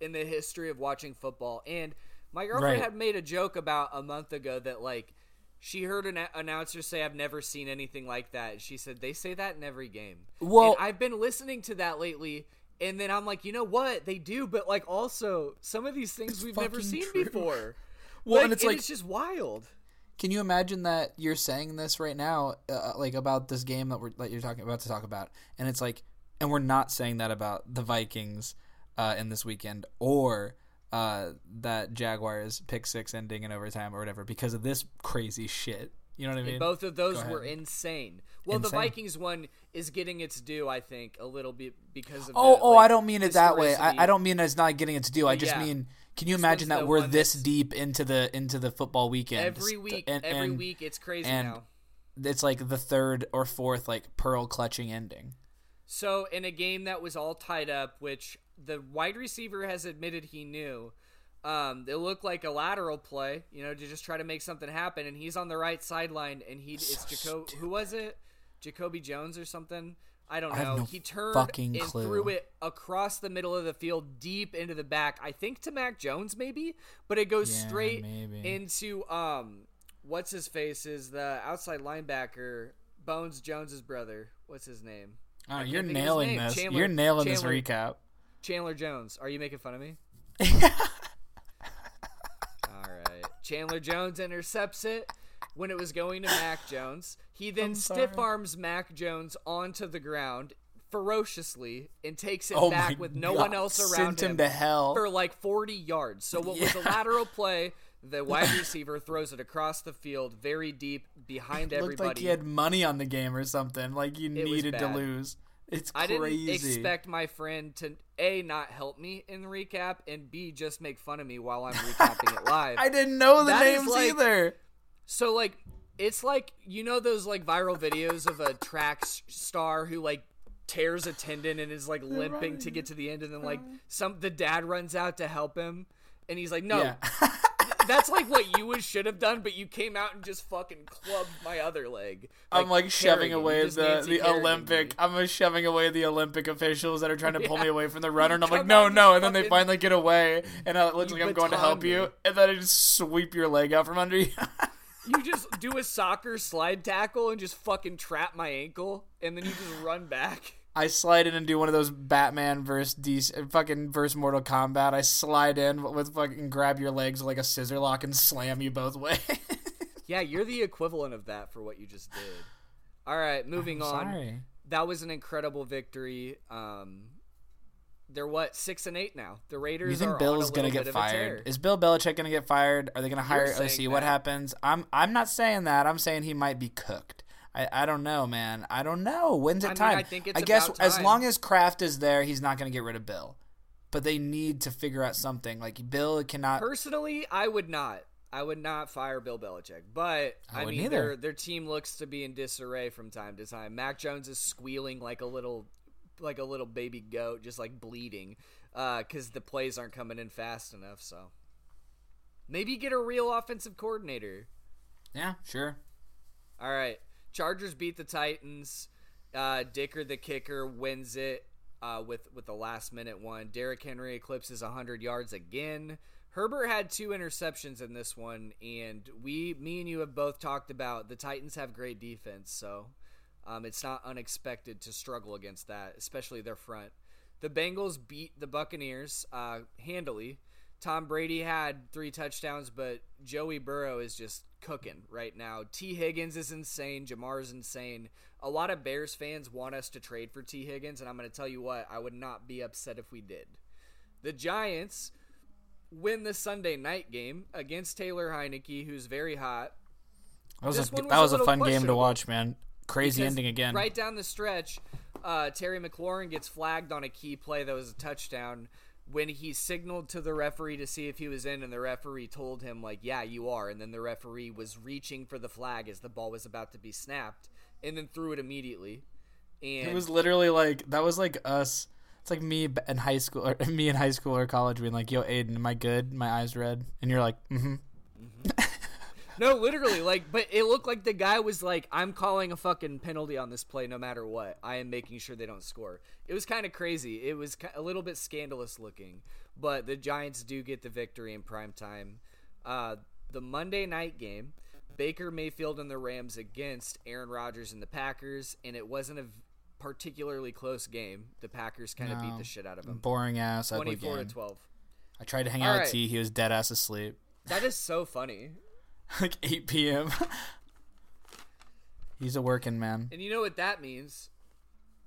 in the history of watching football. And my girlfriend Right. had made a joke about a month ago that, like, she heard an a- announcer say, I've never seen anything like that. She said, they say that in every game. Well- and I've been listening to that lately. And then I'm like, you know what? They do, but like also some of these things we've never seen true. before. *laughs* Well, Like, and it's like- it's just wild. Can you imagine that you're saying this right now, uh, like about this game that we're that you're talking about to talk about, and it's like, and we're not saying that about the Vikings uh, in this weekend or uh, that Jaguars pick six ending in overtime or whatever because of this crazy shit. You know what I mean? Both of those were insane. Well, the Vikings one is getting its due, I think, a little bit because of. Oh, the, oh, like, I don't mean it that way. I, I don't mean it's not getting its due. I just yeah. mean, can you This imagine that we're this deep into the into the football weekend Every week, and- every and week, it's crazy and now. it's like the third or fourth like pearl clutching ending. So in a game that was all tied up, which the wide receiver has admitted he knew, um, it looked like a lateral play, you know, to just try to make something happen, and he's on the right sideline, and he it's Jacob. Who was it? Jacoby Jones or something? I don't I know. no he turned and clue. threw it across the middle of the field, deep into the back. I think to Mac Jones maybe, but it goes Yeah, straight maybe. into um, what's his face is the outside linebacker, Bones Jones's brother. What's his name? Oh, you're think of his nailing this. Chandler- you're nailing Chandler- this recap. Chandler Jones. Are you making fun of me? *laughs* All right. Chandler Jones intercepts it when it was going to Mac Jones. He then stiff arms Mac Jones onto the ground ferociously and takes it Oh back with no God. one else around Sent him to hell. for like 40 yards. So what was a lateral play, the *laughs* wide receiver throws it across the field very deep behind Looked everybody. like he had money on the game or something. Like you It needed to lose. It's I didn't expect my friend to a not help me in the recap and b just make fun of me while I'm recapping it *laughs* live. I didn't know the That names like- either. So like it's like you know those like viral videos of a track star who like tears a tendon and is like limping to get to the end and then like uh-huh. some the dad runs out to help him and he's like no Yeah. *laughs* that's like what you should have done but you came out and just fucking clubbed my other leg I'm like shoving away the Nancy the Olympic. me. I'm shoving away the Olympic officials that are trying to pull me away from the runner, and I'm like, no, no, and then they finally get away, and it looks like I'm going to help baton you, and then I just sweep your leg out from under you. you *laughs* just do a soccer slide tackle and just fucking trap my ankle and then you just run back I slide in and do one of those Batman versus DC, fucking versus Mortal Kombat. I slide in with fucking grab your legs like a scissor lock and slam you both ways. *laughs* Yeah, you're the equivalent of that for what you just did. All right, moving on. Sorry. That was an incredible victory. Um, they're what six and eight now. The Raiders. You think Bill's gonna get bit of a tear. fired? Is Bill Belichick gonna get fired? Are they gonna hire saying OC? What happens? I'm I'm not saying that. I'm saying he might be cooked. I, I don't know, man. I don't know. When's it I mean, time? I think it's guess about as long as Kraft is there, he's not gonna get rid of Bill. But they need to figure out something. Like Bill cannot. Personally, I would not. I would not fire Bill Belichick, but I I, mean, either. their their team looks to be in disarray from time to time. Mac Jones is squealing like a little, like a little baby goat, just like bleeding, uh, because the plays aren't coming in fast enough. So maybe get a real offensive coordinator. yeah, sure. All right, Chargers beat the Titans. Uh, Dicker the kicker wins it uh, with with the last minute one. Derrick Henry eclipses 100 yards again. Herbert had two interceptions in this one, and we, me and you, have both talked about the Titans have great defense, so um, it's not unexpected to struggle against that, especially their front. The Bengals beat the Buccaneers uh, handily. Tom Brady had three touchdowns, but Joey Burrow is just cooking right now. T. Higgins is insane. Jamar is insane. A lot of Bears fans want us to trade for T. Higgins, and I'm going to tell you what, I would not be upset if we did. The Giants win the Sunday night game against Taylor Heinicke, who's very hot. That was This a one that was was a a fun game to watch, man. Crazy ending again. Right down the stretch, uh, Terry McLaurin gets flagged on a key play that was a touchdown when he signaled to the referee to see if he was in, and the referee told him, like, yeah, you are. And then the referee was reaching for the flag as the ball was about to be snapped and then threw it immediately. And It was literally like that was like us. It's like me in high school, or *laughs* me in high school or college, being like, "Yo, Aiden, am I good? My eyes red?" And you're like, mm-hmm, "Mm-hmm." No, literally, like, but it looked like the guy was like, "I'm calling a fucking penalty on this play, no matter what. I am making sure they don't score." It was kind of crazy. It was a little bit scandalous looking, but the Giants do get the victory in prime time. Uh, the Monday night game, Baker Mayfield and the Rams against Aaron Rodgers and the Packers, and it wasn't a particularly close game. The Packers kind of beat the shit out of them, Boring ass twenty-four to twelve. I tried to hang All out right. with T. He was dead ass asleep. That is so funny. *laughs* like 8 p.m. *laughs* He's a working man. And you know what that means?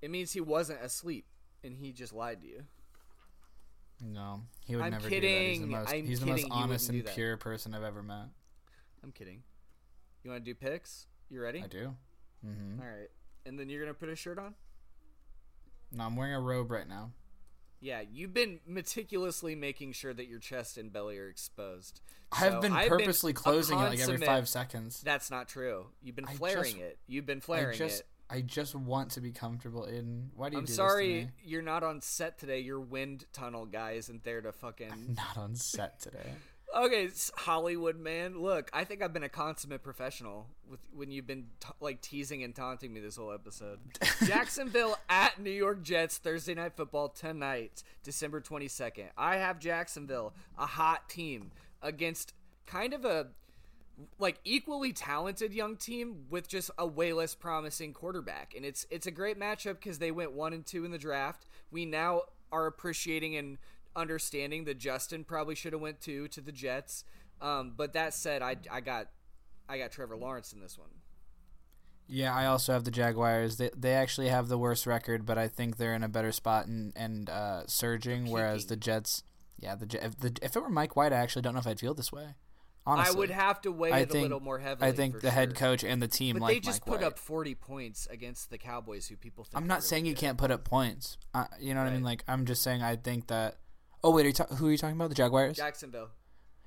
It means he wasn't asleep and he just lied to you. No, he would I'm never do that. He's the kidding. most, I'm he's the most honest and pure person I've ever met. I'm kidding. You want to do picks? You ready? I do. Mm-hmm. All right. And then you're going to put a shirt on? No, I'm wearing a robe right now. Yeah, you've been meticulously making sure that your chest and belly are exposed. I've So been I've purposely a closing it like every five seconds. That's not true. You've been flaring just- it. You've been I flaring just, it. I just want to be comfortable in. Why do you I'm do this sorry you're not on set today. Your wind tunnel guy isn't there to fucking. *laughs* I'm Not on set today. Okay, Hollywood man. Look, I think I've been a consummate professional with when you've been t- like teasing and taunting me this whole episode. *laughs* Jacksonville at New York Jets Thursday night football tonight, December 22nd. I have Jacksonville, a hot team against kind of a like equally talented young team with just a way less promising quarterback. And it's it's a great matchup because they went one and two in the draft. We now are appreciating and understanding that Justin probably should have went to to the Jets. Um, but that said, I I got I got Trevor Lawrence in this one. Yeah, I also have the Jaguars. They they actually have the worst record, but I think they're in a better spot and and uh, surging. Whereas the Jets, yeah, the, if the if it were Mike White, I actually don't know if I'd feel this way. Honestly, I would have to weigh I it think- a little more heavily. I think the head coach and the team But like they just Mike put White. up 40 points against the Cowboys, who people think. I'm not really saying you good. can't put up points. Uh, you know what I mean? Like I'm just saying I think that. Oh wait, are you ta- who are you talking about? The Jaguars? Jacksonville.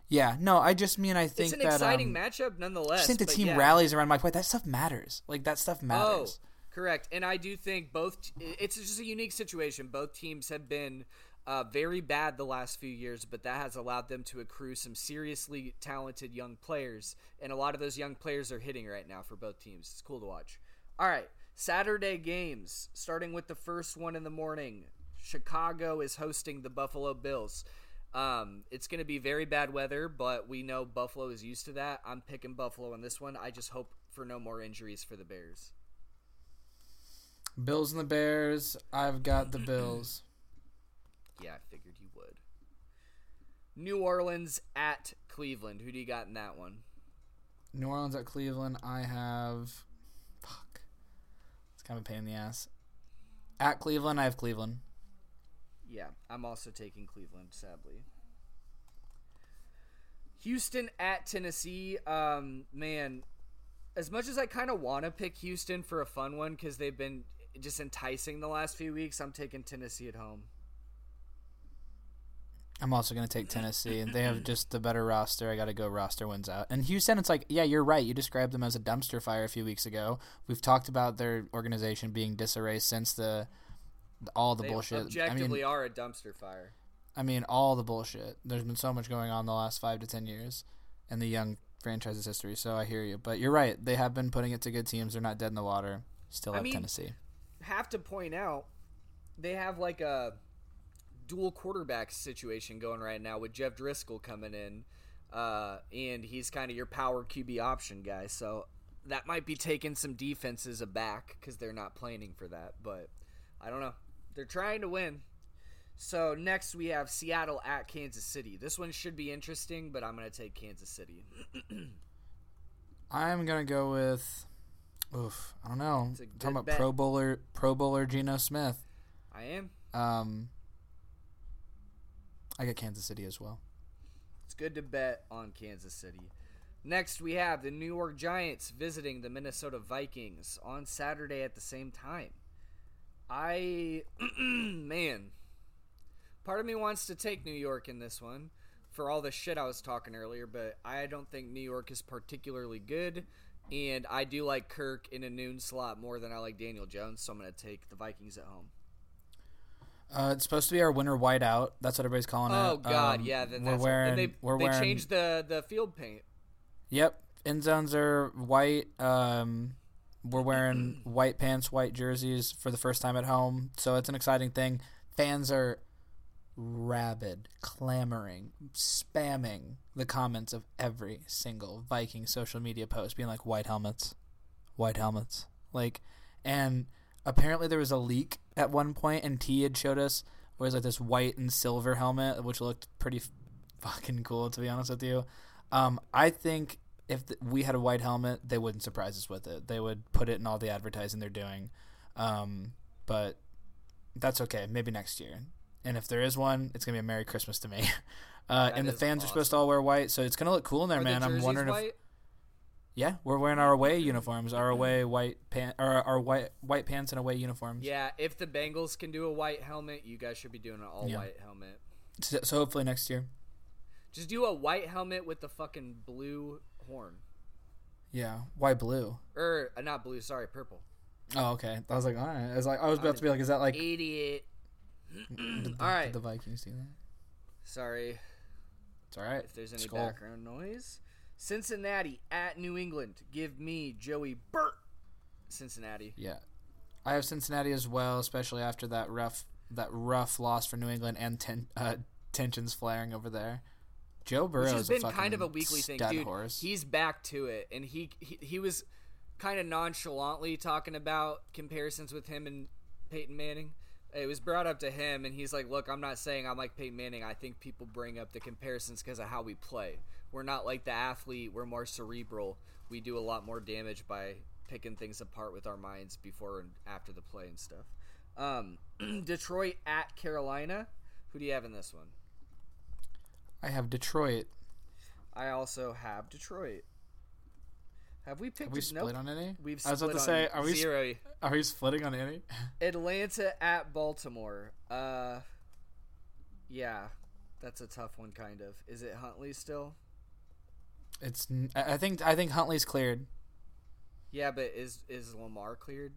yeah, no, I just mean I think It's an that exciting um, matchup, nonetheless. just think the team yeah. rallies around Mike White. That stuff matters. Like that stuff matters. Oh, correct. And I do think both. It's just a unique situation. Both teams have been uh, very bad the last few years, but that has allowed them to accrue some seriously talented young players, and a lot of those young players are hitting right now for both teams. It's cool to watch. All right, Saturday games starting with the first one in the morning. Chicago is hosting the Buffalo Bills. Um, it's going to be very bad weather, but we know Buffalo is used to that. I'm picking Buffalo on this one. I just hope for no more injuries for the Bears. Bills and the Bears. I've got the Bills. *clears throat* Yeah, I figured you would. New Orleans at Cleveland. Who do you got in that one? New Orleans at Cleveland. I have. Fuck. It's kind of a pain in the ass. At Cleveland, I have Cleveland. Yeah, I'm also taking Cleveland, sadly. Houston at Tennessee. Um, man, as much as I kind of want to pick Houston for a fun one because they've been just enticing the last few weeks, I'm taking Tennessee at home. I'm also going to take Tennessee. And they have just the better roster. I got to go roster wins out. And Houston, it's like, yeah, you're right. You described them as a dumpster fire a few weeks ago. We've talked about their organization being disarray since the all the They bullshit. I objectively mean, are a dumpster fire. I mean, all the bullshit. There's been so much going on the last five to ten years in the young franchise's history. So I hear you, but you're right. They have been putting it to good teams. They're not dead in the water. Still I have mean, Tennessee. have to point out they have like a dual quarterback situation going right now with Jeff Driskel coming in, uh, and he's kind of your power QB option guy. So that might be taking some defenses aback because they're not planning for that. But I don't know. They're trying to win. So next we have Seattle at Kansas City. This one should be interesting, but I'm going to take Kansas City. I'm gonna go with. Oof, I don't know. Talking about bet. Pro Bowler, Pro Bowler Geno Smith. I am. Um, I got Kansas City as well. It's good to bet on Kansas City. Next, we have the New York Giants visiting the Minnesota Vikings on Saturday at the same time. I, *clears throat* man, part of me wants to take New York in this one for all the shit I was talking earlier, but I don't think New York is particularly good. And I do like Kirk in a noon slot more than I like Daniel Jones, so I'm going to take the Vikings at home. Uh, it's supposed to be our winter whiteout. That's what everybody's calling it. Oh God, Um, yeah. Then we're that's wearing. and they, we're they wearing. changed the the field paint. Yep, end zones are white. Um, we're wearing white pants, white jerseys for the first time at home, so it's an exciting thing. Fans are rabid, clamoring, spamming the comments of every single Viking social media post, being like white helmets, white helmets, like, and apparently there was a leak at one point, and T had showed us it was like this white and silver helmet, which looked pretty fucking cool to be honest with you. Um, I think if th- we had a white helmet, they wouldn't surprise us with it. They would put it in all the advertising they're doing. Um, but that's okay. Maybe next year. And if there is one, it's gonna be a Merry Christmas to me. *laughs* Uh, and the fans are supposed to all wear white, so it's gonna look cool in there, Are man. the I'm wondering if? Yeah, we're wearing our away uniforms, our away white pant, or our white white pants and away uniforms. Yeah, if the Bengals can do a white helmet, you guys should be doing an all Yeah. white helmet. So, so hopefully next year. Just do a white helmet with the fucking blue horn. Yeah, why blue? Or uh, not blue, sorry, purple. Oh, okay. I was like, all right. I was like, I was about to be like, is that like *clears throat* Idiot. *clears throat* the, all right. The Vikings do that? Sorry It's all right. if there's any Skull. background noise. Cincinnati at New England. Give me Joey Burt. Cincinnati. Yeah, I have Cincinnati as well, especially after that rough that rough loss for New England and ten, uh, tensions flaring over there. Joe Burrow has been kind of a weekly thing, dude. horse. He's back to it, and he he, he was kind of nonchalantly talking about comparisons with him and Peyton Manning. It was brought up to him, and he's like, "Look, I'm not saying I'm like Peyton Manning. I think people bring up the comparisons because of how we play. We're not like the athlete. We're more cerebral. We do a lot more damage by picking things apart with our minds before and after the play and stuff." Um, *clears throat* Detroit at Carolina. Who do you have in this one? I have Detroit. I also have Detroit. Have we picked? Have we split nope. on any? We've I was about to say, are we sp- zero? Are we splitting on any? *laughs* Atlanta at Baltimore. Uh, yeah, that's a tough one. Kind of. Is it Huntley still? It's. I think. I think Huntley's cleared. Yeah, but is is Lamar cleared?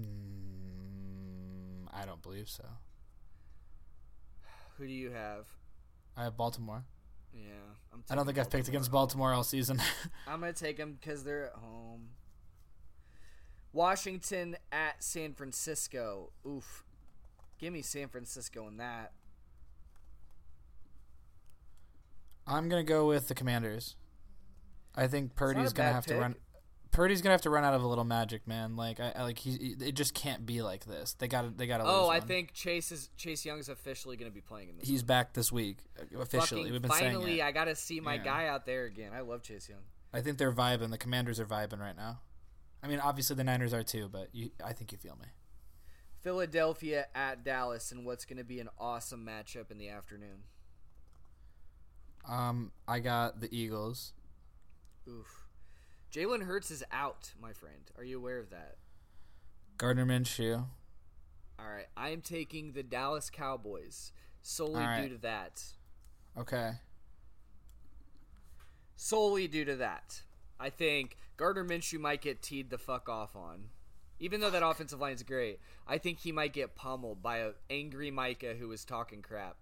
Mm, I don't believe so. Who do you have? I have Baltimore. Yeah, I'm. I don't think taking I've picked against Baltimore. Baltimore all season. *laughs* I'm gonna take them because they're at home. Washington at San Francisco. Oof. Give me San Francisco in that. I'm gonna go with the Commanders. I think Purdy's gonna have to run. Purdy's gonna have to run out of a little magic, man. Like I, I like he, it just can't be like this. They got to they got to. Oh, I one. think Chase is Chase Young's officially gonna be playing in this. he's back this week uh, officially. Fucking We've been finally, saying it. I gotta see my Yeah. guy out there again. I love Chase Young. I think they're vibing. The Commanders are vibing right now. I mean, obviously the Niners are too, but you, I think you feel me. Philadelphia at Dallas, and what's going to be an awesome matchup in the afternoon. Um, I got the Eagles. Oof. Jalen Hurts is out, my friend. Are you aware of that? Gardner Minshew. All right, I am taking the Dallas Cowboys solely right. due to that. Okay. Solely due to that. I think Gardner Minshew might get teed the fuck off on. Even though that offensive line is great, I think he might get pummeled by an angry Micah who was talking crap.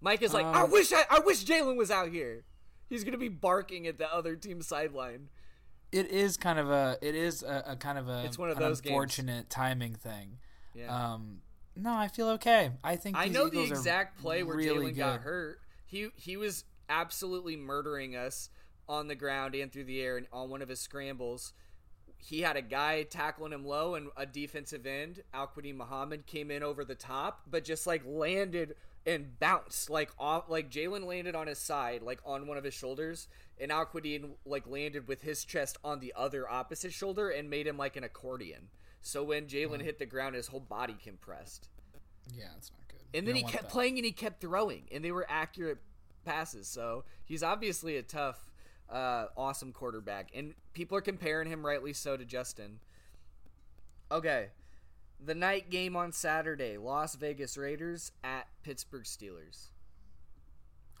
Micah's like, I Um, wish I, I wish Jalen was out here. He's gonna be barking at the other team's sideline. It is kind of a. It is a, a kind of a. It's one of those games. unfortunate timing thing. Yeah. Um, no, I feel okay. I think I know the Eagles are exact play where really Jalen got hurt. He he was absolutely murdering us on the ground and through the air and on one of his scrambles. He had a guy tackling him low and a defensive end, Al-Quadin Muhammad, came in over the top, but just like landed and bounced like off like Jalen landed on his side, like on one of his shoulders, and Al-Quadin like landed with his chest on the other opposite shoulder and made him like an accordion. So when Jalen hit the ground, his whole body compressed. Yeah, it's not good. And then he kept that. playing and he kept throwing, and they were accurate passes. So he's obviously a tough, uh, awesome quarterback. And people are comparing him, rightly so, to Justin. Okay. The night game on Saturday Las Vegas Raiders at Pittsburgh Steelers.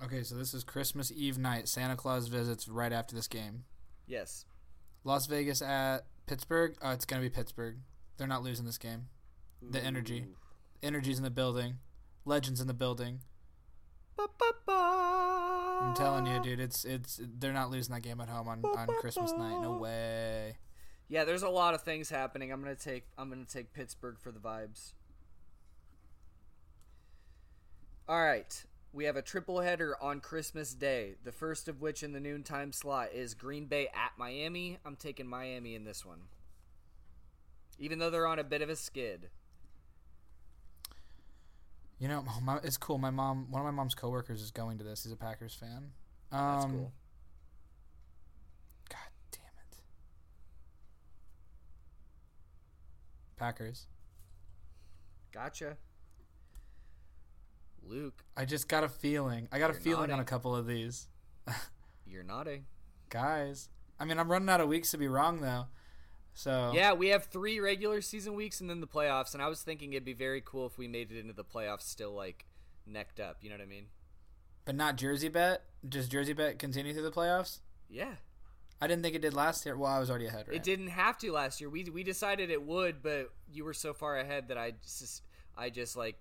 Okay, so this is Christmas Eve night. Santa Claus visits right after this game. Yes. Las Vegas at Pittsburgh. Oh, it's gonna be Pittsburgh. They're not losing this game. The energy, energy's in the building. Legends in the building. I'm I'm telling you, dude. It's it's they're not losing that game at home on, on Christmas night. No way. Yeah, there's a lot of things happening. I'm gonna take I'm gonna take Pittsburgh for the vibes. All right, we have a triple header on Christmas Day. The first of which in the noontime slot is Green Bay at Miami. I'm taking Miami in this one, even though they're on a bit of a skid. You know, my, it's cool. My mom, one of my mom's coworkers, is going to this. He's a Packers fan. Um, That's cool. God damn it. Packers. Gotcha. Luke, I just got a feeling. I got a feeling on a couple of these *laughs* you're nodding. guys. I mean, I'm running out of weeks to be wrong though. So Yeah, we have three regular season weeks and then the playoffs. And I was thinking it'd be very cool if we made it into the playoffs still like necked up. You know what I mean? but not Jersey bet. Does Jersey bet continue through the playoffs? Yeah. I didn't think it did last year. Well, I was already ahead. Right? It didn't have to last year. We we decided it would, but you were so far ahead that I just I just like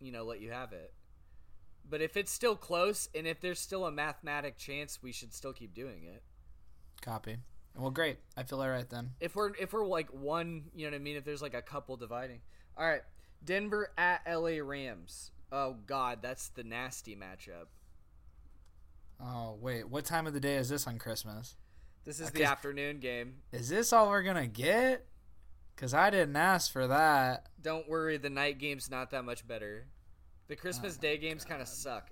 you know let you have it. But if it's still close and if there's still a mathematic chance, we should still keep doing it. Copy. Well, great. I feel all right then. If we're if we're like one, you know what I mean. If there's like a couple dividing. All right, Denver at LA Rams. Oh God, that's the nasty matchup. Oh wait, what time of the day is this on Christmas? This is the afternoon game. Is this all we're gonna get? Cause I didn't ask for that. Don't worry, the night game's not that much better. The Christmas Oh Day games kind of suck.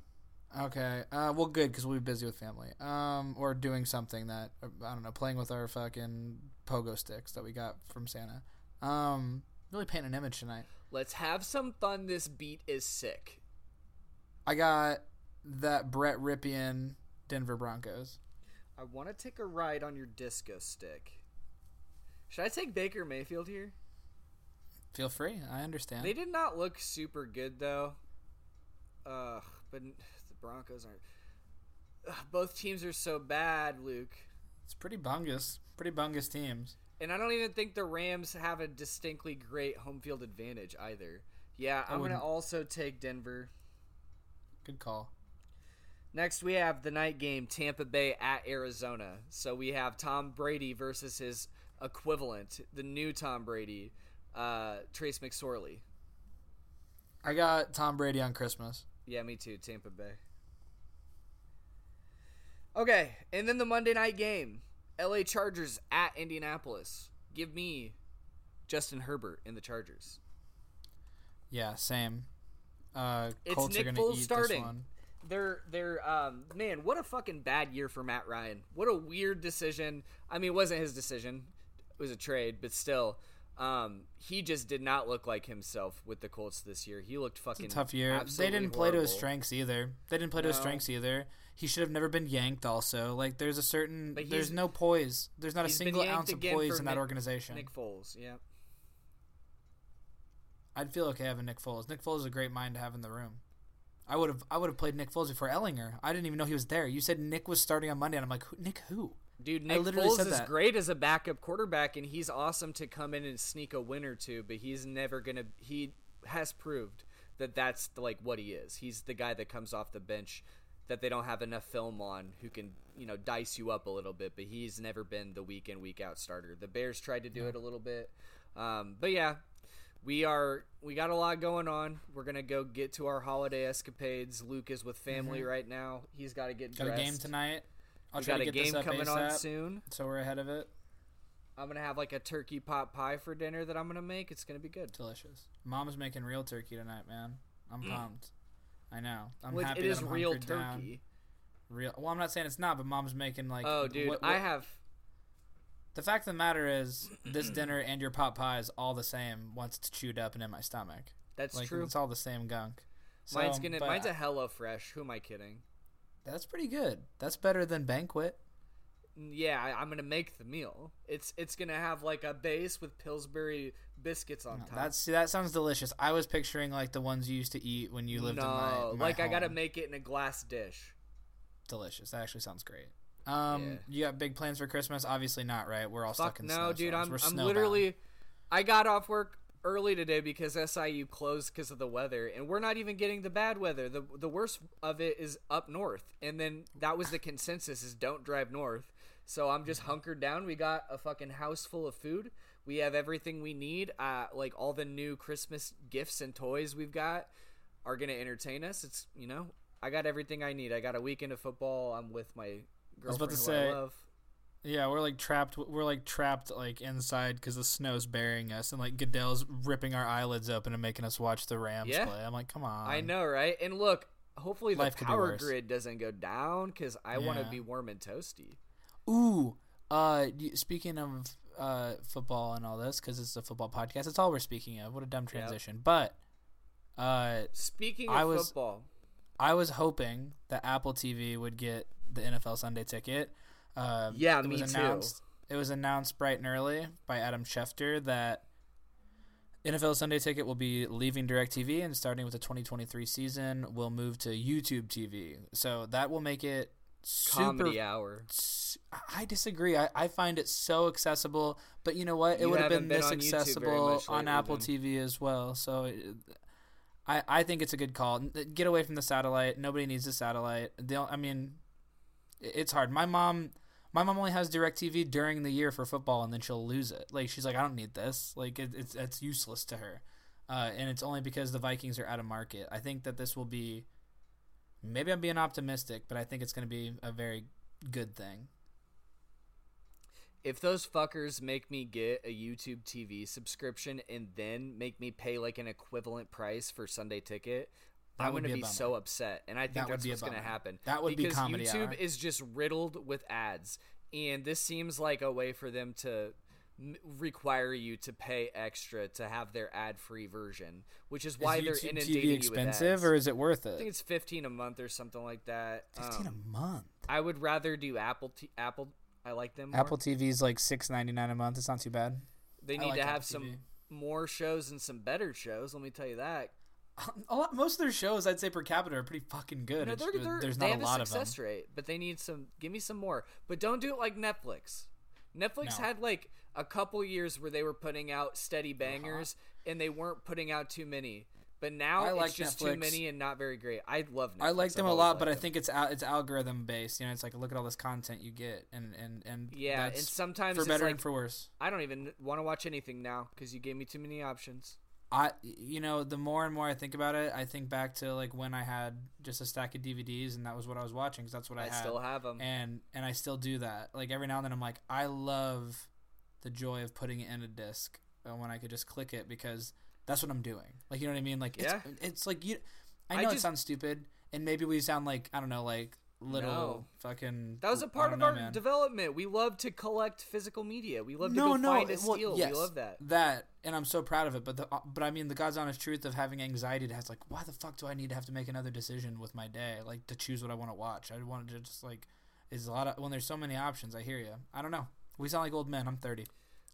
Okay. Uh, well, good because we'll be busy with family. Um, or doing something that I don't know, playing with our fucking pogo sticks that we got from Santa. Um, really painting an image tonight. Let's have some fun. This beat is sick. I got that Brett Rypien Denver Broncos. I want to take a ride on your disco stick. Should I take Baker Mayfield here? Feel free. I understand. They did not look super good though. Ugh, but the Broncos aren't. Ugh, both teams are so bad, Luke. It's pretty bungus. Pretty bungus teams. And I don't even think the Rams have a distinctly great home field advantage either. Yeah, I'm going to also take Denver. Good call. Next, we have the night game Tampa Bay at Arizona. So we have Tom Brady versus his equivalent, the new Tom Brady, uh, Trace McSorley. I got Tom Brady on Christmas. Yeah, me too. Tampa Bay. Okay, and then the Monday night game, L.A. Chargers at Indianapolis. Give me Justin Herbert in the Chargers. Yeah, same. Uh, It's Colts Nick are gonna Foles eat starting. this one. They're they're um man, what a fucking bad year for Matt Ryan. What a weird decision. I mean, it wasn't his decision. It was a trade, but still. Um, he just did not look like himself with the Colts this year. He looked fucking Tough year. They didn't play to his strengths either. They didn't play to his strengths either. He should have never been yanked. Also, like there's a certain there's no poise. There's not a single ounce of poise in that Nick- organization. Nick Foles, yeah. I'd feel okay having Nick Foles. Nick Foles is a great mind to have in the room. I would have I would have played Nick Foles before Ehlinger. I didn't even know he was there. You said Nick was starting on Monday, and I'm like, who, Nick who? Dude, Nick Foles is great as a backup quarterback, and he's awesome to come in and sneak a win or two. But he's never gonna. He has proved that that's like what he is. He's the guy that comes off the bench that they don't have enough film on, who can you know dice you up a little bit. But he's never been the week in week out starter. The Bears tried to do it a little bit, um, but yeah. We are we got a lot going on. We're gonna go get to our holiday escapades. Luke is with family right now. He's got to get Mm-hmm. Got a game dressed. tonight. I'll We try got to a get this game up coming on soon. so we're ahead of it. I'm gonna have like a turkey pot pie for dinner that I'm gonna make. It's gonna be good. Delicious. Mom's making real turkey tonight, man. I'm mm. pumped. I know. I'm Well, happy it that is I'm real hunkered down. turkey. Real. Well, I'm not saying it's not, but Mom's making like. Oh, dude, what- I have. The fact of the matter is, *clears throat* this dinner and your pot pie is all the same once it's chewed up and in my stomach. That's like true. it's all the same gunk. So, mine's gonna. but Mine's a Hello Fresh. Who am I kidding? That's pretty good. That's better than banquet. Yeah, I, I'm gonna make the meal. It's it's gonna have like a base with Pillsbury biscuits on top. That's see, that sounds delicious. I was picturing like the ones you used to eat when you lived no, in my, my like I gotta make it in a glass dish. delicious. That actually sounds great. Um, Yeah. you got big plans for Christmas? Obviously not, right? We're all Fuck stuck in no, dude. I'm I'm literally. I got off work early today because SIU closed because of the weather, and we're not even getting the bad weather. the The worst of it is up north, and then that was the consensus: is don't drive north. So I'm just hunkered down. We got a fucking house full of food. We have everything we need. Uh, like all the new Christmas gifts and toys we've got are gonna entertain us. It's you know I got everything I need. I got a weekend of football. I'm with my was about girlfriend to who I love. Yeah, we're like trapped. We're like trapped like inside because the snow's burying us, and like Goodell's ripping our eyelids open and making us watch the Rams Yeah. play. I'm like, come on. I know, right? And look, hopefully the Life be power grid doesn't go down because I want to be warm and toasty. Ooh, uh, speaking of uh football and all this, because it's a football podcast. It's all we're speaking of. What a dumb transition. But uh, Speaking of I was- football, I was hoping that Apple TV would get the NFL Sunday ticket. Uh, Yeah, it me was too. announced, It was announced bright and early by Adam Schefter that NFL Sunday Ticket will be leaving DirecTV and starting with the 2023 season will move to YouTube TV. So that will make it super Comedy hour. I disagree. I, I find it so accessible, but you know what? It You would have been been this accessible on Apple then. TV as well. So it- I I think it's a good call. Get away from the satellite. Nobody needs the satellite. They I mean, it's hard. My mom. My mom only has DirecTV during the year for football, and then she'll lose it. Like she's like, I don't need this. Like it, it's it's useless to her, uh, and it's only because the Vikings are out of market. I think that this will be. Maybe I'm being optimistic, but I think it's going to be a very good thing. If those fuckers make me get a YouTube TV subscription and then make me pay like an equivalent price for Sunday Ticket, That I'm would going to be be, so upset. And I think That that's what's going to happen. That would be because comedy YouTube hour. is just riddled with ads, and this seems like a way for them to m- require you to pay extra to have their ad-free version, which is why is they're inundating TV you with expensive, or is it worth it? I think it's 15 a month or something like that. Fifteen Um, a month. I would rather do Apple. T- Apple. I like them. More. Apple TV's like six ninety nine a month. It's not too bad. They need like to Apple have some TV. more shows and some better shows. Let me tell you that. *laughs* A lot, most of their shows, I'd say per capita, are pretty fucking good. It's- they're, they're, there's not a lot of them. success rate, but they need some. Give me some more, but don't do it like Netflix. Netflix No. had like a couple years where they were putting out steady uh-huh. bangers, and they weren't putting out too many. But now I like it's just Netflix. too many and not very great. I love. Netflix. I like them I've a lot, but I think it's al- it's algorithm based. You know, it's like look at all this content you get, and and and yeah, and sometimes for better like and for worse. I don't even want to watch anything now because you gave me too many options. I you know the more and more I think about it, I think back to like when I had just a stack of DVDs and that was what I was watching because that's what I, I, had. still have them. and and I still do that. Like every now and then, I'm like, I love the joy of putting it in a disc uh, when I could just click it because that's what I'm doing. Like you know what I mean? Like it's Yeah. it's like you. I I know it sounds stupid, and maybe we sound like I don't know, like little No. fucking. That was a part of know, our man. development. We love to collect physical media. We love to no, go no, find and well, steal. yes, we love that. That, and I'm so proud of it. But the, uh, but I mean, the God's honest truth of having anxiety to has like, why the fuck do I need to have to make another decision with my day, like to choose what I want to watch? I wanted to just like, is a lot of when there's so many options. I hear you. I don't know. We sound like old men. I'm 30.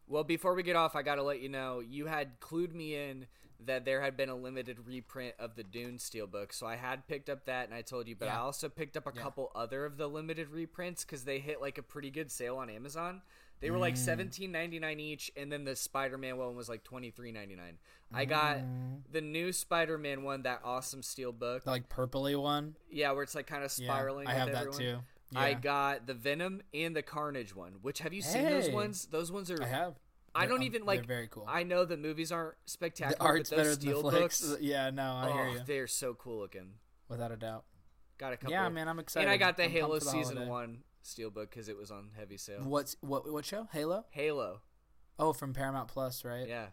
Well, before we get off, I got to let you know you had clued me in that there had been a limited reprint of the Dune Steelbook. So I had picked up that and I told you, but I also picked up a Yeah. couple other of the limited reprints because they hit like a pretty good sale on Amazon. They were like Mm. seventeen ninety nine each, and then the Spider Man one was like twenty three ninety nine. I got Mm. the new Spider Man one, that awesome Steelbook. The like purpley one. Yeah, where it's like kind of Yeah, spiraling. I with have everyone. that too. I got the Venom and the Carnage one. Which have you seen those ones? Those ones are. I have. I don't They're- even they're like. very cool. I know the movies aren't spectacular. the art's but better those than the steel flicks. books, *laughs* Yeah, no, I oh, hear you. they're so cool looking. Without a doubt. Got a couple. Yeah, man, I'm excited. And I got the I'm Halo the season holiday. one steelbook because it was on heavy sale. What's what? What show? Halo. Halo. Oh, from Paramount Plus, right? Yeah,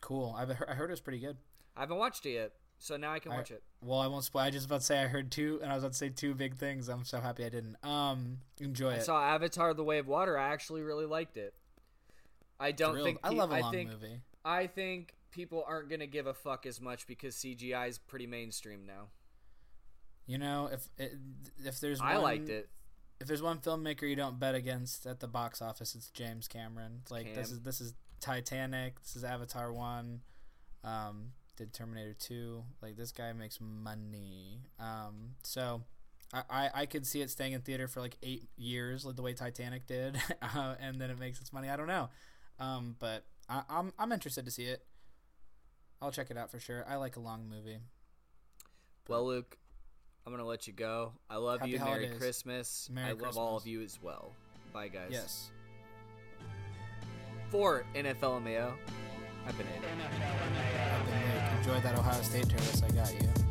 Cool. I've heard, I heard it was pretty good. I haven't watched it yet, so now I can I- watch it. Well, I won't spoil. I just about to say I heard two, and I was about to say two big things. I'm so happy I didn't. Um, enjoy I it. I saw Avatar: The Way of Water. I actually really liked it. I don't Thrilled. think I love a I long think movie. I think people aren't gonna give a fuck as much because CGI is pretty mainstream now. You know, if if there's I one, liked it. If there's one filmmaker you don't bet against at the box office, it's James Cameron. Like this is this is Titanic. This is Avatar one. Um, did Terminator two. Like this guy makes money. Um, so. I, I, I could see it staying in theater for like eight years, like the way Titanic did, *laughs* uh, and then it makes its money. I don't know, um, but I, I'm I'm interested to see it. I'll check it out for sure. I like a long movie. Well, Luke, I'm gonna let you go. I love you. Merry. Christmas. Merry I love all of you as well. Bye, guys. Yes. For NFL Mayo, I've been. I've. Enjoy that Ohio State service. I got you.